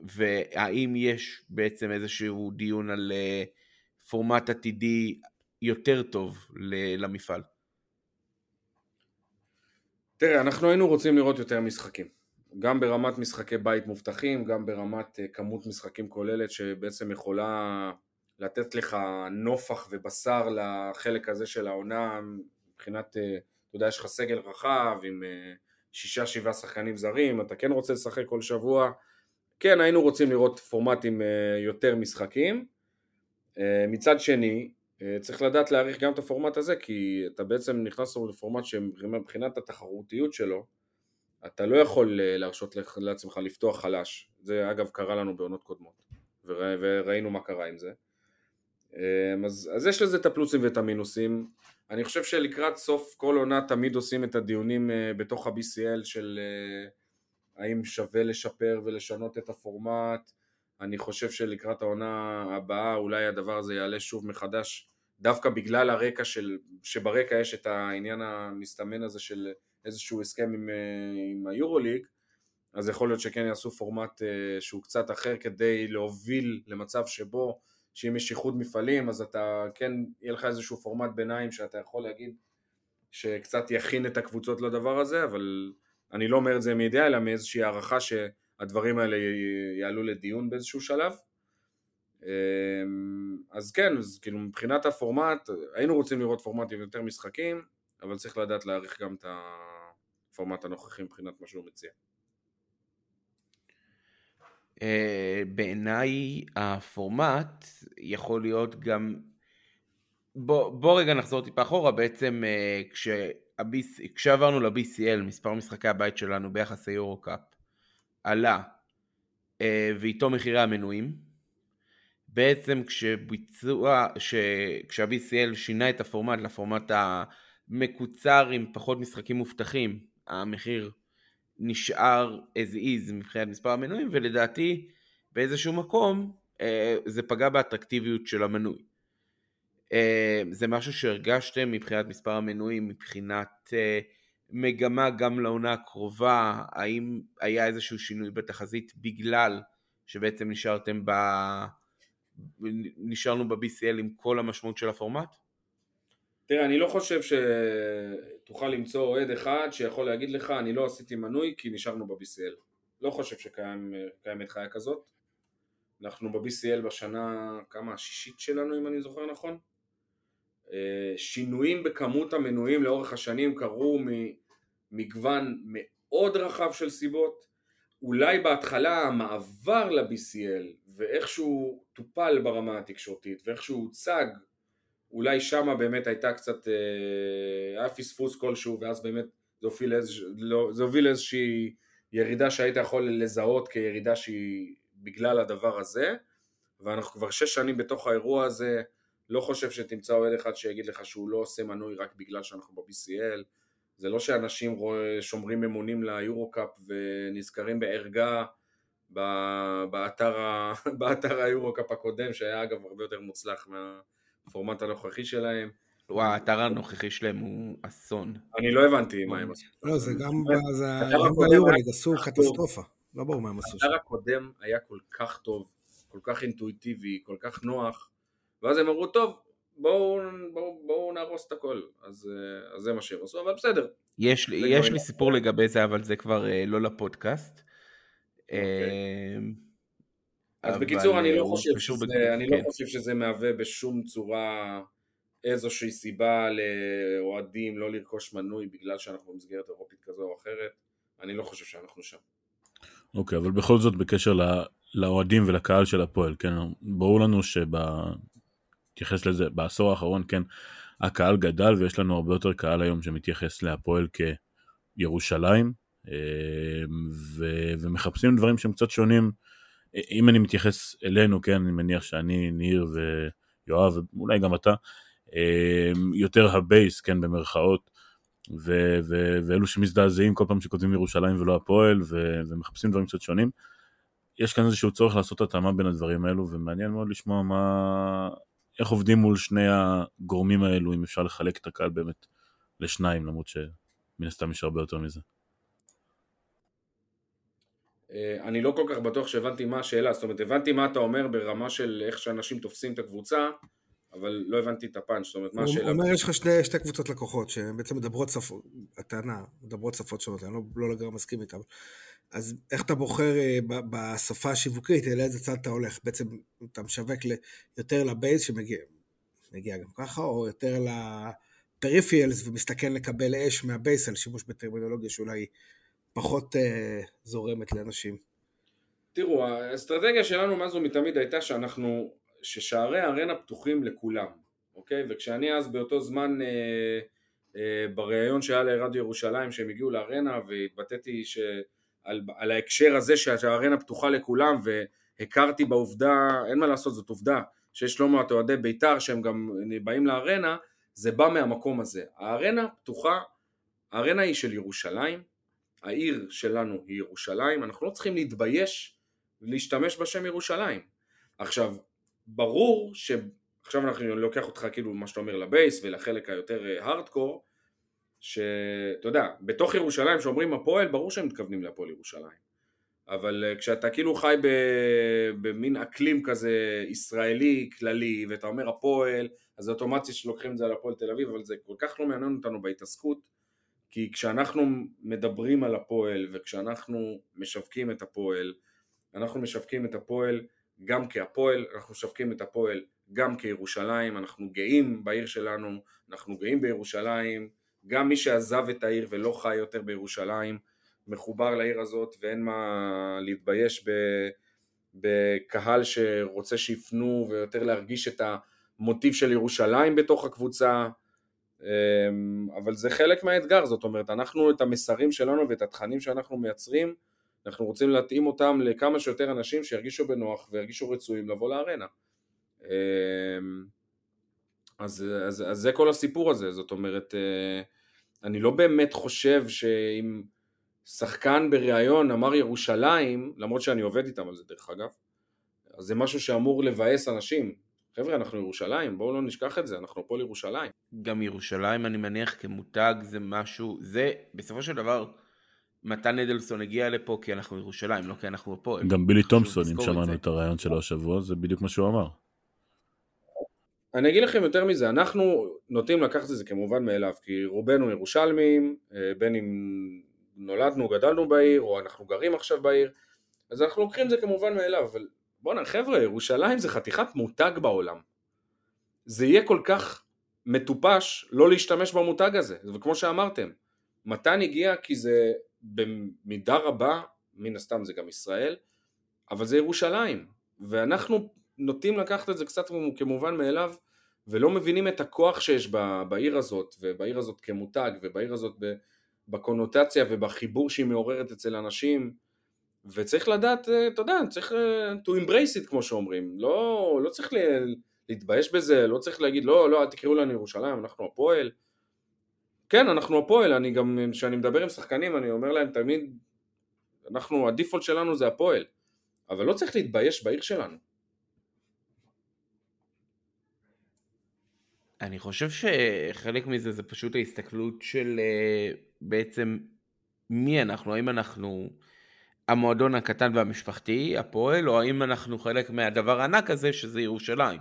והאם יש בעצם איזשהו דיון על אה, פורמט עתידי יותר טוב למפעל? תראה, אנחנו היינו רוצים לראות יותר משחקים. גם ברמת משחקי בית מובטחים, גם ברמת אה, כמות משחקים כוללת שבעצם יכולה לתת לך נופח ובשר לחלק הזה של העונה מבחינת, אה, אתה יודע, יש לך סגל רחב עם אה, שישה שבעה שחקנים זרים, אתה כן רוצה לשחק כל שבוע, כן היינו רוצים לראות פורמטים אה, יותר משחקים, מצד שני צריך לדעת להעריך גם את הפורמט הזה כי אתה בעצם נכנס לפורמט שמבחינת התחרותיות שלו אתה לא יכול להרשות לעצמך לפתוח חלש, זה אגב קרה לנו בעונות קודמות וראינו מה קרה עם זה אמ, אז, אז יש לזה את הפלוסים ואת המינוסים. אני חושב שלקראת סוף כל עונה תמיד עושים את הדיונים אה, בתוך ה-BCL של אה, האם שווה לשפר ולשנות את הפורמט. אני חושב שלקראת העונה הבאה אולי הדבר הזה יעלה שוב מחדש דווקא בגלל הרקע של, שברקע יש את העניין המסתמן הזה של איזשהו הסכם עם, אה, עם היורוליג אז יכול להיות שכן יעשו פורמט שהוא קצת אחר כדי להוביל למצב שבו שאם יש איחוד מפעלים אז אתה כן, יהיה לך איזשהו פורמט ביניים שאתה יכול להגיד שקצת יכין את הקבוצות לדבר הזה, אבל אני לא אומר את זה מידיעה אלא מאיזושהי הערכה שהדברים האלה יעלו לדיון באיזשהו שלב. אמ, אז כן, אז כאילו מבחינת הפורמט, היינו רוצים לראות פורמט עם יותר משחקים, אבל צריך לדעת להעריך גם את הפורמט הנוכחי מבחינת מה שהוא מציע. אה, בעיניי הפורמט יכול להיות גם... בוא, בוא רגע נחזור טיפה אחורה, בעצם אה, כשעברנו ל-BCL, מספר משחקי הבית שלנו ביחס ליורו קאפ עלה, אה, ואיתו מחירי המנויים. בעצם כשביצוע, כשה-BCL שינה את הפורמט לפורמט המקוצר עם פחות משחקים מובטחים, המחיר נשאר as is מבחינת מספר המנויים, ולדעתי באיזשהו מקום אה, זה פגע באטרקטיביות של המנוי. אה, זה משהו שהרגשתם מבחינת מספר המנויים, מבחינת מגמה גם לעונה הקרובה, האם היה איזשהו שינוי בתחזית בגלל שבעצם נשארתם ב... נשארנו ב-BCL עם כל המשמעות של הפורמט? תראה, אני לא חושב שתוכל למצוא אוהד אחד שיכול להגיד לך אני לא עשיתי מנוי כי נשארנו ב-BCL. לא חושב שקיימת חיה כזאת. אנחנו ב-BCL בשנה, כמה, השישית שלנו אם אני זוכר נכון? אה, שינויים בכמות המנויים לאורך השנים קרו ממגוון מאוד רחב של סיבות. אולי בהתחלה המעבר ל-BCL ואיכשהו טופל ברמה התקשורתית ואיכשהו הוצג אולי שמה באמת הייתה קצת, אה, היה פספוס כלשהו ואז באמת זה הוביל, לאיזוש, לא, זה הוביל לאיזושהי ירידה שהיית יכול לזהות כירידה שהיא בגלל הדבר הזה ואנחנו כבר שש שנים בתוך האירוע הזה לא חושב שתמצא אוהד אחד שיגיד לך שהוא לא עושה מנוי רק בגלל שאנחנו ב-BCL זה לא שאנשים שומרים אמונים ליורו-קאפ ונזכרים בערגה באתר, באתר היורו-קאפ הקודם שהיה אגב הרבה יותר מוצלח מה, הפורמט הנוכחי שלהם. וואו, האתר הנוכחי שלהם הוא אסון. אני לא הבנתי מה הם עשו. לא, זה גם ביורוליג עשו קטסטרופה. לא ברור מה הם עשו. האתר הקודם היה כל כך טוב, כל כך אינטואיטיבי, כל כך נוח, ואז הם אמרו, טוב, בואו בוא, בוא נהרוס את הכל. אז, אז זה מה שהם עשו, אבל בסדר. יש, יש לי סיפור לגבי זה, אבל זה כבר אה, לא לפודקאסט. אוקיי. אמ, אז בקיצור, אני, לא חושב, שזה, אני לא כן. חושב שזה מהווה בשום צורה איזושהי סיבה לאוהדים לא לרכוש מנוי בגלל שאנחנו במסגרת אירופית כזו או אחרת. אני לא חושב שאנחנו שם. אוקיי, okay, אבל בכל זאת בקשר לא, לאוהדים ולקהל של הפועל, כן, ברור לנו שבהתייחס לזה, בעשור האחרון, כן, הקהל גדל ויש לנו הרבה יותר קהל היום שמתייחס להפועל כירושלים, אה, ו- ומחפשים דברים שהם קצת שונים אם אני מתייחס אלינו, כן, אני מניח שאני, ניר ויואב, ואולי גם אתה, אמ, יותר ה- base, כן, במרכאות, ו- ו- ואלו שמזדעזעים כל פעם שכותבים ירושלים ולא הפועל, ו- ומחפשים דברים קצת שונים. יש כאן איזשהו צורך לעשות התאמה בין הדברים האלו, ומעניין מאוד לשמוע מה... איך עובדים מול שני הגורמים האלו, אם אפשר לחלק את הקהל באמת לשניים, למרות שמן הסתם יש הרבה יותר מזה. אה, אני לא כל כך בטוח שהבנתי מה השאלה, זאת אומרת הבנתי מה אתה אומר ברמה של איך שאנשים תופסים את הקבוצה, אבל לא הבנתי את הפאנץ', זאת אומרת מה השאלה? הוא אומר יש לך שני, שתי קבוצות לקוחות שבעצם מדברות שפות, הטענה, מדברות שפות שונות, אני לא, לא לגמרי מסכים איתן. אז איך אתה בוחר אה, בשפה השיווקית, אל איזה צד אתה הולך? בעצם אתה משווק יותר לבייס שמגיע מגיע גם ככה, או יותר פריפיאלס ומסתכן לקבל אש מהבייס על שימוש בטרמינולוגיה שאולי פחות אה, זורמת לאנשים. תראו, האסטרטגיה שלנו מאז ומתמיד הייתה שאנחנו, ששערי הארנה פתוחים לכולם, אוקיי? וכשאני אז באותו זמן אה, אה, בריאיון שהיה לרדיו ירושלים שהם הגיעו לארנה והתבטאתי שעל, על ההקשר הזה שהארנה פתוחה לכולם והכרתי בעובדה, אין מה לעשות זאת עובדה, שיש לא מעט אוהדי בית"ר שהם גם באים לארנה, זה בא מהמקום הזה. הארנה פתוחה, הארנה היא של ירושלים, העיר שלנו היא ירושלים, אנחנו לא צריכים להתבייש להשתמש בשם ירושלים. עכשיו, ברור ש... עכשיו אנחנו לוקח אותך כאילו מה שאתה אומר לבייס ולחלק היותר הארדקור, שאתה יודע, בתוך ירושלים שאומרים הפועל, ברור שהם מתכוונים להפועל ירושלים. אבל אה, כשאתה כאילו חי במין אקלים כזה ישראלי כללי ואתה אומר הפועל אז אוטומציה שלוקחים את זה על הפועל תל אביב אבל זה כל כך לא מעניין אותנו בהתעסקות כי כשאנחנו מדברים על הפועל וכשאנחנו משווקים את הפועל אנחנו משווקים את הפועל גם כהפועל, אנחנו משווקים את הפועל גם כירושלים, אנחנו גאים בעיר שלנו, אנחנו גאים בירושלים, גם מי שעזב את העיר ולא חי יותר בירושלים מחובר לעיר הזאת ואין מה להתבייש בקהל שרוצה שיפנו ויותר להרגיש את המוטיב של ירושלים בתוך הקבוצה. אמ, אבל זה חלק מהאתגר, זאת אומרת אנחנו את המסרים שלנו ואת התכנים שאנחנו מייצרים אנחנו רוצים להתאים אותם לכמה שיותר אנשים שירגישו בנוח וירגישו רצויים לבוא לארנה. אמ, אז, אז, אז זה כל הסיפור הזה, זאת אומרת אה, אני לא באמת חושב שאם שחקן בריאיון אמר ירושלים, למרות שאני עובד איתם על זה דרך אגב, אז זה משהו שאמור לבאס אנשים. חבר'ה, אנחנו ירושלים, בואו לא נשכח את זה, אנחנו פה לירושלים. גם ירושלים, אני מניח, כמותג זה משהו, זה בסופו של דבר, מתן אדלסון הגיע לפה כי אנחנו ירושלים, לא כי אנחנו פה. גם בילי תומפסון, אם שמענו את הרעיון שלו השבוע, זה בדיוק מה שהוא אמר. אני אגיד לכם יותר מזה, אנחנו נוטים לקחת את זה כמובן מאליו, כי רובנו ירושלמים, אה, בין אם נולדנו, גדלנו בעיר, או אנחנו גרים עכשיו בעיר, אז אנחנו לוקחים את זה כמובן מאליו, אבל בואנה חבר'ה, ירושלים זה חתיכת מותג בעולם. זה יהיה כל כך מטופש לא להשתמש במותג הזה, וכמו שאמרתם, מתן הגיע כי זה במידה רבה, מן הסתם זה גם ישראל, אבל זה ירושלים, ואנחנו נוטים לקחת את זה קצת כמובן מאליו, ולא מבינים את הכוח שיש בעיר הזאת, ובעיר הזאת כמותג, ובעיר הזאת בקונוטציה ובחיבור שהיא מעוררת אצל אנשים, וצריך לדעת, אה, אתה יודע, צריך אה, to embrace it כמו שאומרים, לא, לא צריך להתבייש בזה, לא צריך להגיד לא, לא, אל תקראו לנו ירושלים, אנחנו הפועל. כן, אנחנו הפועל, אני גם, כשאני מדבר עם שחקנים, אני אומר להם תמיד, אנחנו, הדיפולט שלנו זה הפועל, אבל לא צריך להתבייש בעיר שלנו. אני חושב שחלק מזה זה פשוט ההסתכלות של אה, בעצם מי אנחנו, האם אנחנו המועדון הקטן והמשפחתי, הפועל, או האם אנחנו חלק מהדבר הענק הזה שזה ירושלים.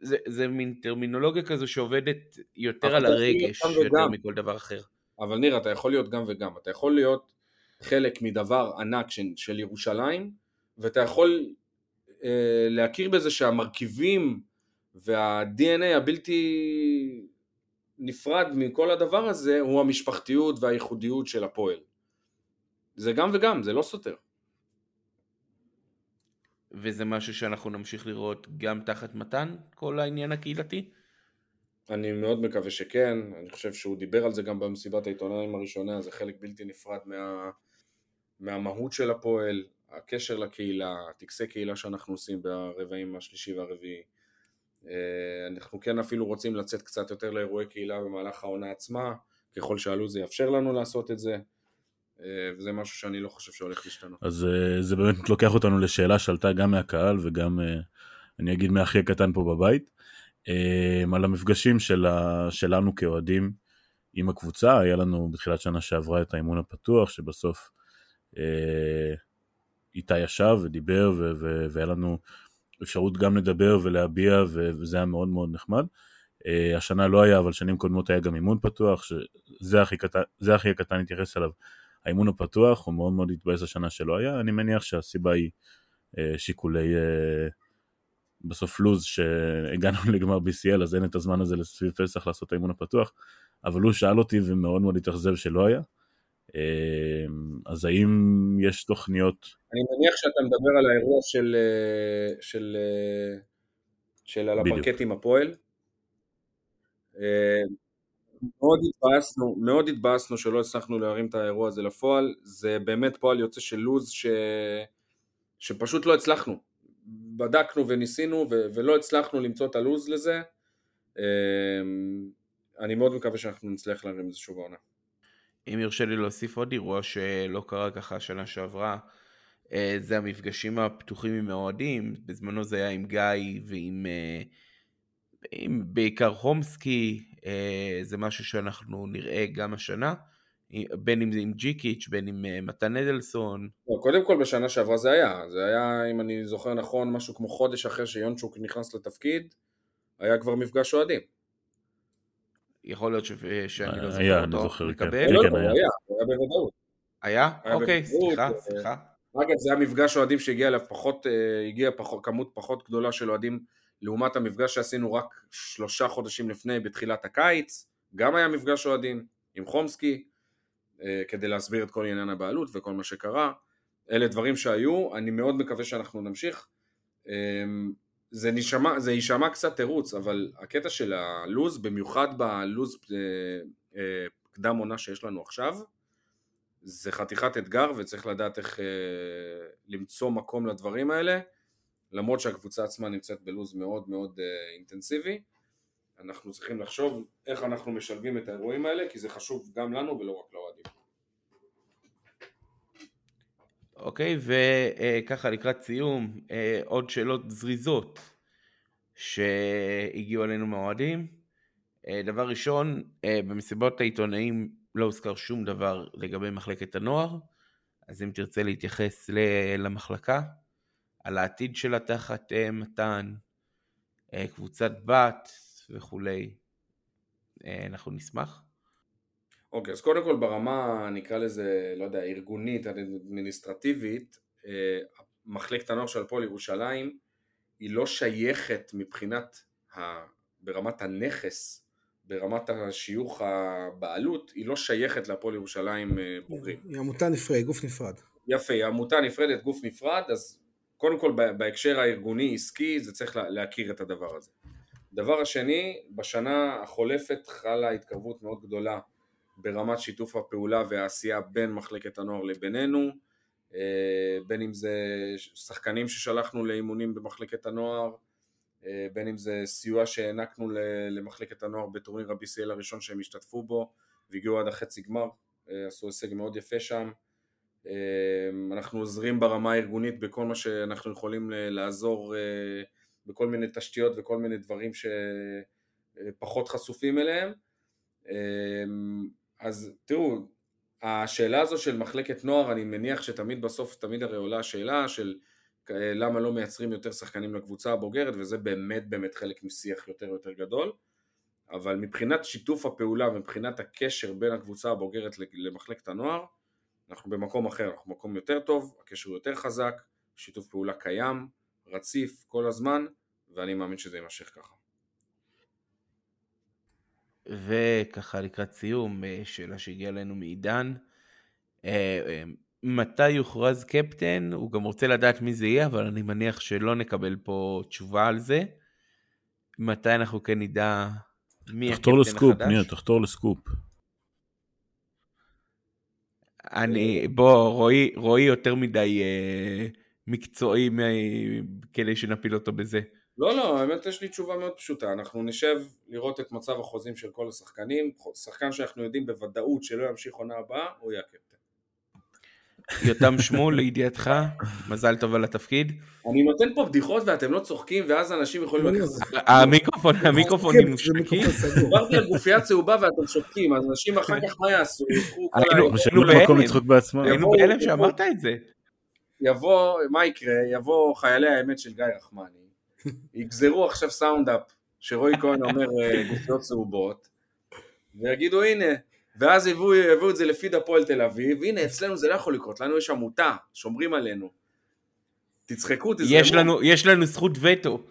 זה, זה מין טרמינולוגיה כזו שעובדת יותר על הרגש, יותר מכל דבר אחר. אבל ניר, אתה יכול להיות גם וגם. אתה יכול להיות חלק מדבר ענק של, של ירושלים, ואתה יכול אה, להכיר בזה שהמרכיבים וה-DNA הבלתי נפרד מכל הדבר הזה הוא המשפחתיות והייחודיות של הפועל. זה גם וגם, זה לא סותר. וזה משהו שאנחנו נמשיך לראות גם תחת מתן, כל העניין הקהילתי? אני מאוד מקווה שכן, אני חושב שהוא דיבר על זה גם במסיבת העיתונאים הראשונה, זה חלק בלתי נפרד מה, מהמהות של הפועל, הקשר לקהילה, טקסי קהילה שאנחנו עושים ברבעים השלישי והרביעי. אה, אנחנו כן אפילו רוצים לצאת קצת יותר לאירועי קהילה במהלך העונה עצמה, ככל שעלו זה יאפשר לנו לעשות את זה. אה, וזה משהו שאני לא חושב שהולך להשתנות. אז אה, זה באמת לוקח אותנו לשאלה שעלתה גם מהקהל וגם, אני אגיד, מהכי הקטן פה בבית, על המפגשים של, שלנו כאוהדים עם הקבוצה, היה לנו בתחילת שנה שעברה את האימון הפתוח, שבסוף איתי ישב ודיבר והיה לנו אפשרות גם לדבר ולהביע וזה היה מאוד מאוד נחמד. Uh, השנה לא היה, אבל שנים קודמות היה גם אימון פתוח, שזה הכי קטן, הקטן התייחס אליו. האימון הפתוח, הוא מאוד מאוד התבאס השנה שלא היה, אני מניח שהסיבה היא uh, שיקולי uh, בסוף לוז שהגענו לגמר BCL, אז אין את הזמן הזה לסביב פסח לעשות האימון הפתוח, אבל הוא שאל אותי ומאוד מאוד התאכזב שלא היה. אה, אז האם יש תוכניות? אני מניח שאתה מדבר על האירוע של, אה, של, אה, של על הפרקט עם הפועל. מאוד התבאסנו, מאוד התבאסנו שלא הצלחנו להרים את האירוע הזה לפועל, זה באמת פועל יוצא של לוז ש... שפשוט לא הצלחנו. בדקנו וניסינו ו... ולא הצלחנו למצוא את הלוז לזה. אני מאוד מקווה שאנחנו נצליח להרים את זה שוב העונה. אם יורשה לי להוסיף עוד אירוע שלא קרה ככה שנה שעברה, אה, זה המפגשים הפתוחים עם האוהדים, בזמנו זה היה עם גיא ועם אה, עם בעיקר חומסקי, אה, זה משהו שאנחנו נראה גם השנה, בין אם זה עם ג'יקיץ', בין עם מתן אדלסון. לא, קודם כל בשנה שעברה זה היה, זה היה אם אני זוכר נכון משהו כמו חודש אחרי שיונצ'וק נכנס לתפקיד, היה כבר מפגש אוהדים. יכול להיות ש... שאני לא זוכר אותו, כן. לקבל. כן, לא, לא, היה, היה בוודאות. היה? אוקיי, סליחה, אה, סליחה. אגב, זה היה מפגש אוהדים שהגיע אליו פחות, אה, הגיע כמות פחות גדולה של אוהדים לעומת המפגש שעשינו רק שלושה חודשים לפני, בתחילת הקיץ, גם היה מפגש אוהדים עם חומסקי, אה, כדי להסביר את כל עניין הבעלות וכל מה שקרה. אלה דברים שהיו, אני מאוד מקווה שאנחנו נמשיך. זה, נשמע, זה יישמע קצת תירוץ, אבל הקטע של הלוז, במיוחד בלוז אה, אה, קדם עונה שיש לנו עכשיו, זה חתיכת אתגר וצריך לדעת איך אה, למצוא מקום לדברים האלה, למרות שהקבוצה עצמה נמצאת בלוז מאוד מאוד אינטנסיבי. אנחנו צריכים לחשוב איך אנחנו משלבים את האירועים האלה, כי זה חשוב גם לנו ולא רק לאוהדים. אוקיי, וככה לקראת סיום, אה, עוד שאלות זריזות שהגיעו אלינו מהאוהדים. אה, דבר ראשון, אה, במסיבות העיתונאים לא הוזכר שום דבר לגבי מחלקת הנוער, אז אם תרצה להתייחס למחלקה, על העתיד שלה תחת מתן, קבוצת בת וכולי, אנחנו נשמח. אוקיי, אז קודם כל ברמה, נקרא לזה, לא יודע, ארגונית, אדמיניסטרטיבית, אה, מחלקת הנוער של הפועל ירושלים היא לא שייכת מבחינת, ה, ברמת הנכס, ברמת השיוך הבעלות, היא לא שייכת להפועל ירושלים אה, בוגרים. היא עמותה נפרדת, גוף נפרד. יפה, היא עמותה נפרדת, גוף נפרד, אז קודם כל בהקשר הארגוני-עסקי זה צריך להכיר את הדבר הזה. דבר השני, בשנה החולפת חלה התקרבות מאוד גדולה ברמת שיתוף הפעולה והעשייה בין מחלקת הנוער לבינינו, אה, בין אם זה שחקנים ששלחנו לאימונים במחלקת הנוער, אה, בין אם זה סיוע שהענקנו למחלקת הנוער בטורניר ה-BCL הראשון שהם השתתפו בו והגיעו עד החצי גמר, אה, עשו הישג מאוד יפה שם. אנחנו עוזרים ברמה הארגונית בכל מה שאנחנו יכולים לעזור בכל מיני תשתיות וכל מיני דברים שפחות חשופים אליהם. אז תראו, השאלה הזו של מחלקת נוער, אני מניח שתמיד בסוף, תמיד הרי עולה השאלה של אה, למה לא מייצרים יותר שחקנים לקבוצה הבוגרת, וזה באמת באמת חלק משיח יותר יותר גדול, אבל מבחינת שיתוף הפעולה ומבחינת הקשר בין הקבוצה הבוגרת למחלקת הנוער, אנחנו במקום אחר, אנחנו במקום יותר טוב, הקשר יותר חזק, שיתוף פעולה קיים, רציף, כל הזמן, ואני מאמין שזה יימשך ככה. וככה לקראת סיום, אה, שאלה שהגיעה אלינו מעידן, אה, אה, מתי יוכרז קפטן? הוא גם רוצה לדעת מי זה יהיה, אבל אני מניח שלא נקבל פה תשובה על זה. מתי אנחנו כן נדע מי הקפטן החדש? תחתור לסקופ, ניר, תחתור לסקופ. אני, בוא, רועי, רועי יותר מדי אה, מקצועי כדי שנפיל אותו בזה. לא, לא, האמת יש לי תשובה מאוד פשוטה, אנחנו נשב לראות את מצב החוזים של כל השחקנים, שחקן שאנחנו יודעים בוודאות שלא ימשיך עונה הבאה, הוא יהיה הקפטן. יותם שמול, לידיעתך, מזל טוב על התפקיד. אני נותן פה בדיחות ואתם לא צוחקים, ואז אנשים יכולים לקחת... המיקרופון, המיקרופונים מושתקים. דיברתי על גופייה צהובה ואתם שותקים, אז אנשים אחר כך מה יעשו? היינו בהלם שאמרת את זה. יבוא, מה יקרה? יבוא חיילי האמת של גיא רחמני. יגזרו עכשיו סאונדאפ שרועי כהן אומר אה, גופיות צהובות ויגידו הנה ואז יביאו, יביאו את זה לפיד הפועל תל אביב הנה אצלנו זה לא יכול לקרות לנו יש עמותה שומרים עלינו תצחקו תזרמו יש לנו, יש לנו זכות וטו.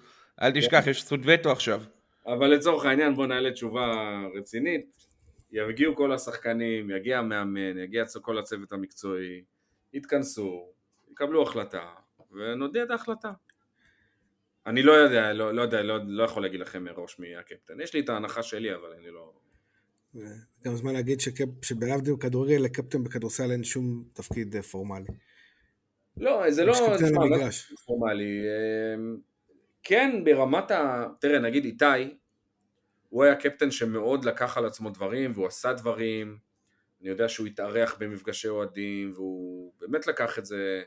אל תשכח יש זכות וטו עכשיו. אבל לצורך העניין בוא נעלה תשובה רצינית. יגיעו כל השחקנים, יגיע המאמן, יגיע כל הצוות המקצועי, יתכנסו, יקבלו החלטה, ונודיע את ההחלטה. אני לא יודע, לא, לא יודע, לא, לא יכול להגיד לכם מראש מי הקפטן. יש לי את ההנחה שלי, אבל אני לא... גם זמן להגיד שבלהבדיל בכדורגל, לקפטן בכדורסל אין שום תפקיד אה, פורמלי. לא, זה לא... תשמע, לא פורמלי. אמ, כן, ברמת ה... תראה, נגיד איתי, הוא היה קפטן שמאוד לקח על עצמו דברים, והוא עשה דברים. אני יודע שהוא התארח במפגשי אוהדים, והוא באמת לקח את זה,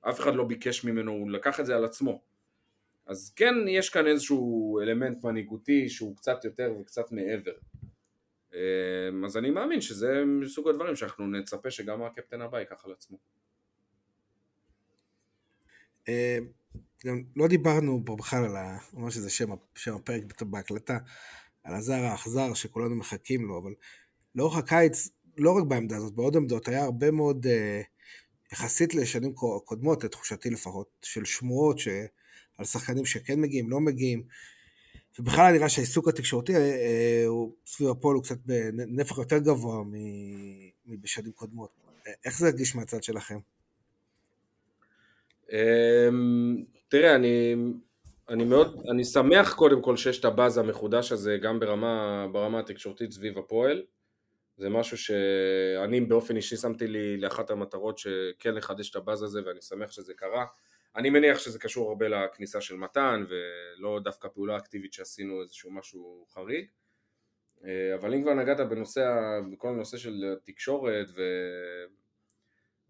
אף אחד לא ביקש ממנו, הוא לקח את זה על עצמו. אז כן, יש כאן איזשהו אלמנט מנהיגותי שהוא קצת יותר וקצת מעבר. אמ, אז אני מאמין שזה מסוג הדברים שאנחנו נצפה שגם הקפטן הבא ייקח על עצמו. אמ, גם לא דיברנו פה בכלל על ה... ממש שזה שם, שם הפרק בהקלטה, על הזר האכזר שכולנו מחכים לו, אבל לאורך הקיץ, לא רק בעמדה הזאת, בעוד עמדות, היה הרבה מאוד, אה, יחסית לשנים קודמות, לתחושתי לפחות, של שמועות ש... על שחקנים שכן מגיעים, לא מגיעים. ובכלל נראה שהעיסוק התקשורתי אה, אה, הוא סביב הפועל הוא קצת בנפח יותר גבוה מבשנים קודמות. איך זה הרגיש מהצד שלכם? אמ, תראה, אני, אני מאוד, אני שמח קודם כל שיש את הבאז המחודש הזה גם ברמה, ברמה התקשורתית סביב הפועל. זה משהו שאני באופן אישי שמתי לי לאחת המטרות שכן לחדש את הבאז הזה ואני שמח שזה קרה. אני מניח שזה קשור הרבה לכניסה של מתן ולא דווקא פעולה אקטיבית שעשינו איזשהו משהו חריג אה, אבל אם כבר נגעת בנושא, בכל הנושא של תקשורת ו...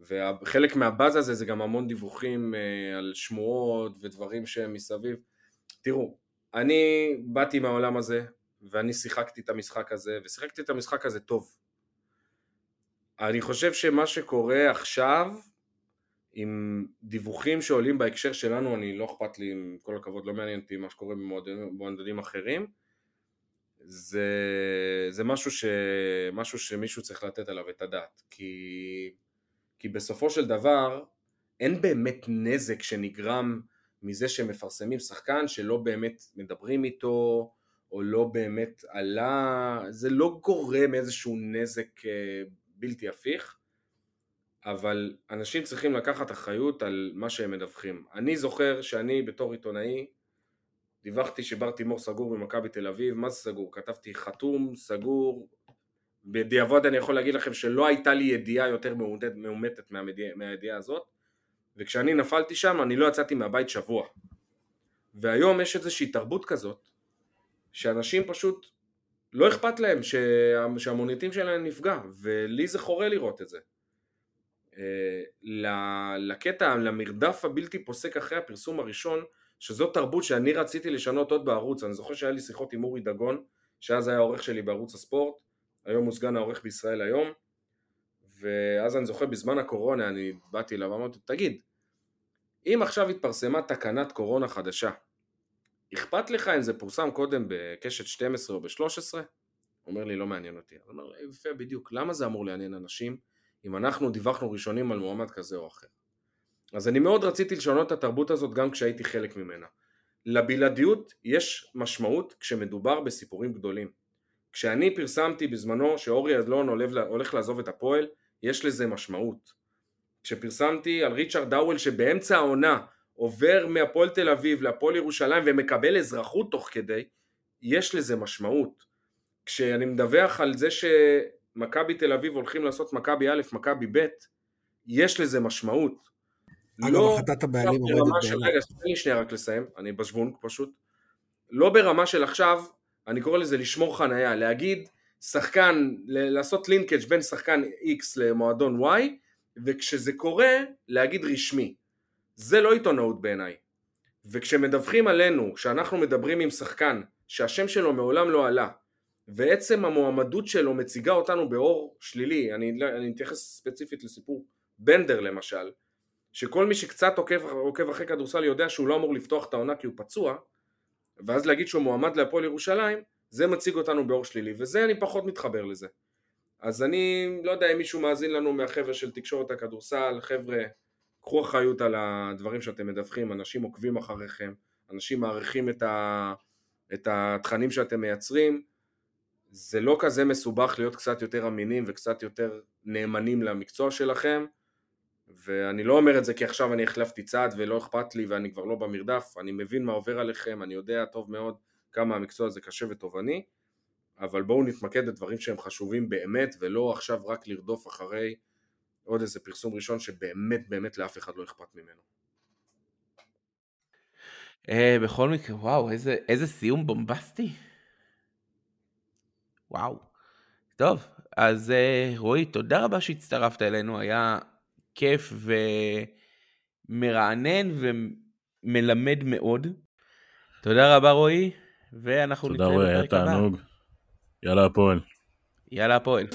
וחלק מהבאז הזה זה גם המון דיווחים אה, על שמועות ודברים שהם מסביב תראו, אני באתי מהעולם הזה ואני שיחקתי את המשחק הזה ושיחקתי את המשחק הזה טוב. אני חושב שמה שקורה עכשיו עם דיווחים שעולים בהקשר שלנו, אני לא אכפת לי, עם כל הכבוד, לא מעניין אותי מה שקורה במועדונים אחרים, זה, זה משהו, ש, משהו שמישהו צריך לתת עליו את הדעת, כי, כי בסופו של דבר אין באמת נזק שנגרם מזה שמפרסמים שחקן שלא באמת מדברים איתו, או לא באמת עלה, זה לא גורם איזשהו נזק אה, בלתי הפיך. אבל אנשים צריכים לקחת אחריות על מה שהם מדווחים. אני זוכר שאני בתור עיתונאי דיווחתי שבר תימור סגור במכבי תל אביב, מה זה סגור? כתבתי חתום, סגור, בדיעבוד אני יכול להגיד לכם שלא הייתה לי ידיעה יותר מאומתת מהידיעה הזאת, וכשאני נפלתי שם אני לא יצאתי מהבית שבוע. והיום יש איזושהי תרבות כזאת, שאנשים פשוט לא אכפת להם שהמוניטין שלהם נפגע, ולי זה חורה לראות את זה. לקטע, למרדף הבלתי פוסק אחרי הפרסום הראשון, שזו תרבות שאני רציתי לשנות עוד בערוץ, אני זוכר שהיה לי שיחות עם אורי דגון, שאז היה העורך שלי בערוץ הספורט, היום הוא סגן העורך בישראל היום, ואז אני זוכר בזמן הקורונה אני באתי אליו ואמרתי, תגיד, אם עכשיו התפרסמה תקנת קורונה חדשה, אכפת לך אם זה פורסם קודם בקשת 12 או ב-13? אומר לי, לא מעניין אותי. אני אומר, יפה בדיוק, למה זה אמור לעניין אנשים? אם אנחנו דיווחנו ראשונים על מועמד כזה או אחר. אז אני מאוד רציתי לשנות את התרבות הזאת גם כשהייתי חלק ממנה. לבלעדיות יש משמעות כשמדובר בסיפורים גדולים. כשאני פרסמתי בזמנו שאורי אדלון הולך לעזוב את הפועל, יש לזה משמעות. כשפרסמתי על ריצ'רד דאוול שבאמצע העונה עובר מהפועל תל אביב להפועל ירושלים ומקבל אזרחות תוך כדי, יש לזה משמעות. כשאני מדווח על זה ש... מכבי תל אביב הולכים לעשות מכבי א', מכבי ב', יש לזה משמעות. אגב, לא החלטת הבעלים עומדת בעיניי. רגע, תן לי שנייה רק לסיים, אני בשוונג פשוט. לא ברמה של עכשיו, אני קורא לזה לשמור חנייה, להגיד שחקן, לעשות לינקג' בין שחקן X למועדון Y, וכשזה קורה, להגיד רשמי. זה לא עיתונאות בעיניי. וכשמדווחים עלינו, כשאנחנו מדברים עם שחקן שהשם שלו מעולם לא עלה, ועצם המועמדות שלו מציגה אותנו באור שלילי, אני, אני אתייחס ספציפית לסיפור בנדר למשל, שכל מי שקצת עוקב, עוקב אחרי כדורסל יודע שהוא לא אמור לפתוח את העונה כי הוא פצוע, ואז להגיד שהוא מועמד להפועל ירושלים, זה מציג אותנו באור שלילי, וזה אני פחות מתחבר לזה. אז אני לא יודע אם מישהו מאזין לנו מהחבר'ה של תקשורת הכדורסל, חבר'ה, קחו אחריות על הדברים שאתם מדווחים, אנשים עוקבים אחריכם, אנשים מעריכים את, ה, את התכנים שאתם מייצרים, זה לא כזה מסובך להיות קצת יותר אמינים וקצת יותר נאמנים למקצוע שלכם, ואני לא אומר את זה כי עכשיו אני החלפתי צעד ולא אכפת לי ואני כבר לא במרדף, אני מבין מה עובר עליכם, אני יודע טוב מאוד כמה המקצוע הזה קשה ותובעני, אבל בואו נתמקד בדברים שהם חשובים באמת ולא עכשיו רק לרדוף אחרי עוד איזה פרסום ראשון שבאמת באמת לאף אחד לא אכפת ממנו. Uh, בכל מקרה, וואו, איזה, איזה סיום בומבסטי. וואו. טוב, אז uh, רועי, תודה רבה שהצטרפת אלינו, היה כיף ומרענן ומלמד מאוד. תודה רבה רועי, ואנחנו נתראה בפרק הבא. תודה רועי, היה תענוג. יאללה הפועל. יאללה הפועל.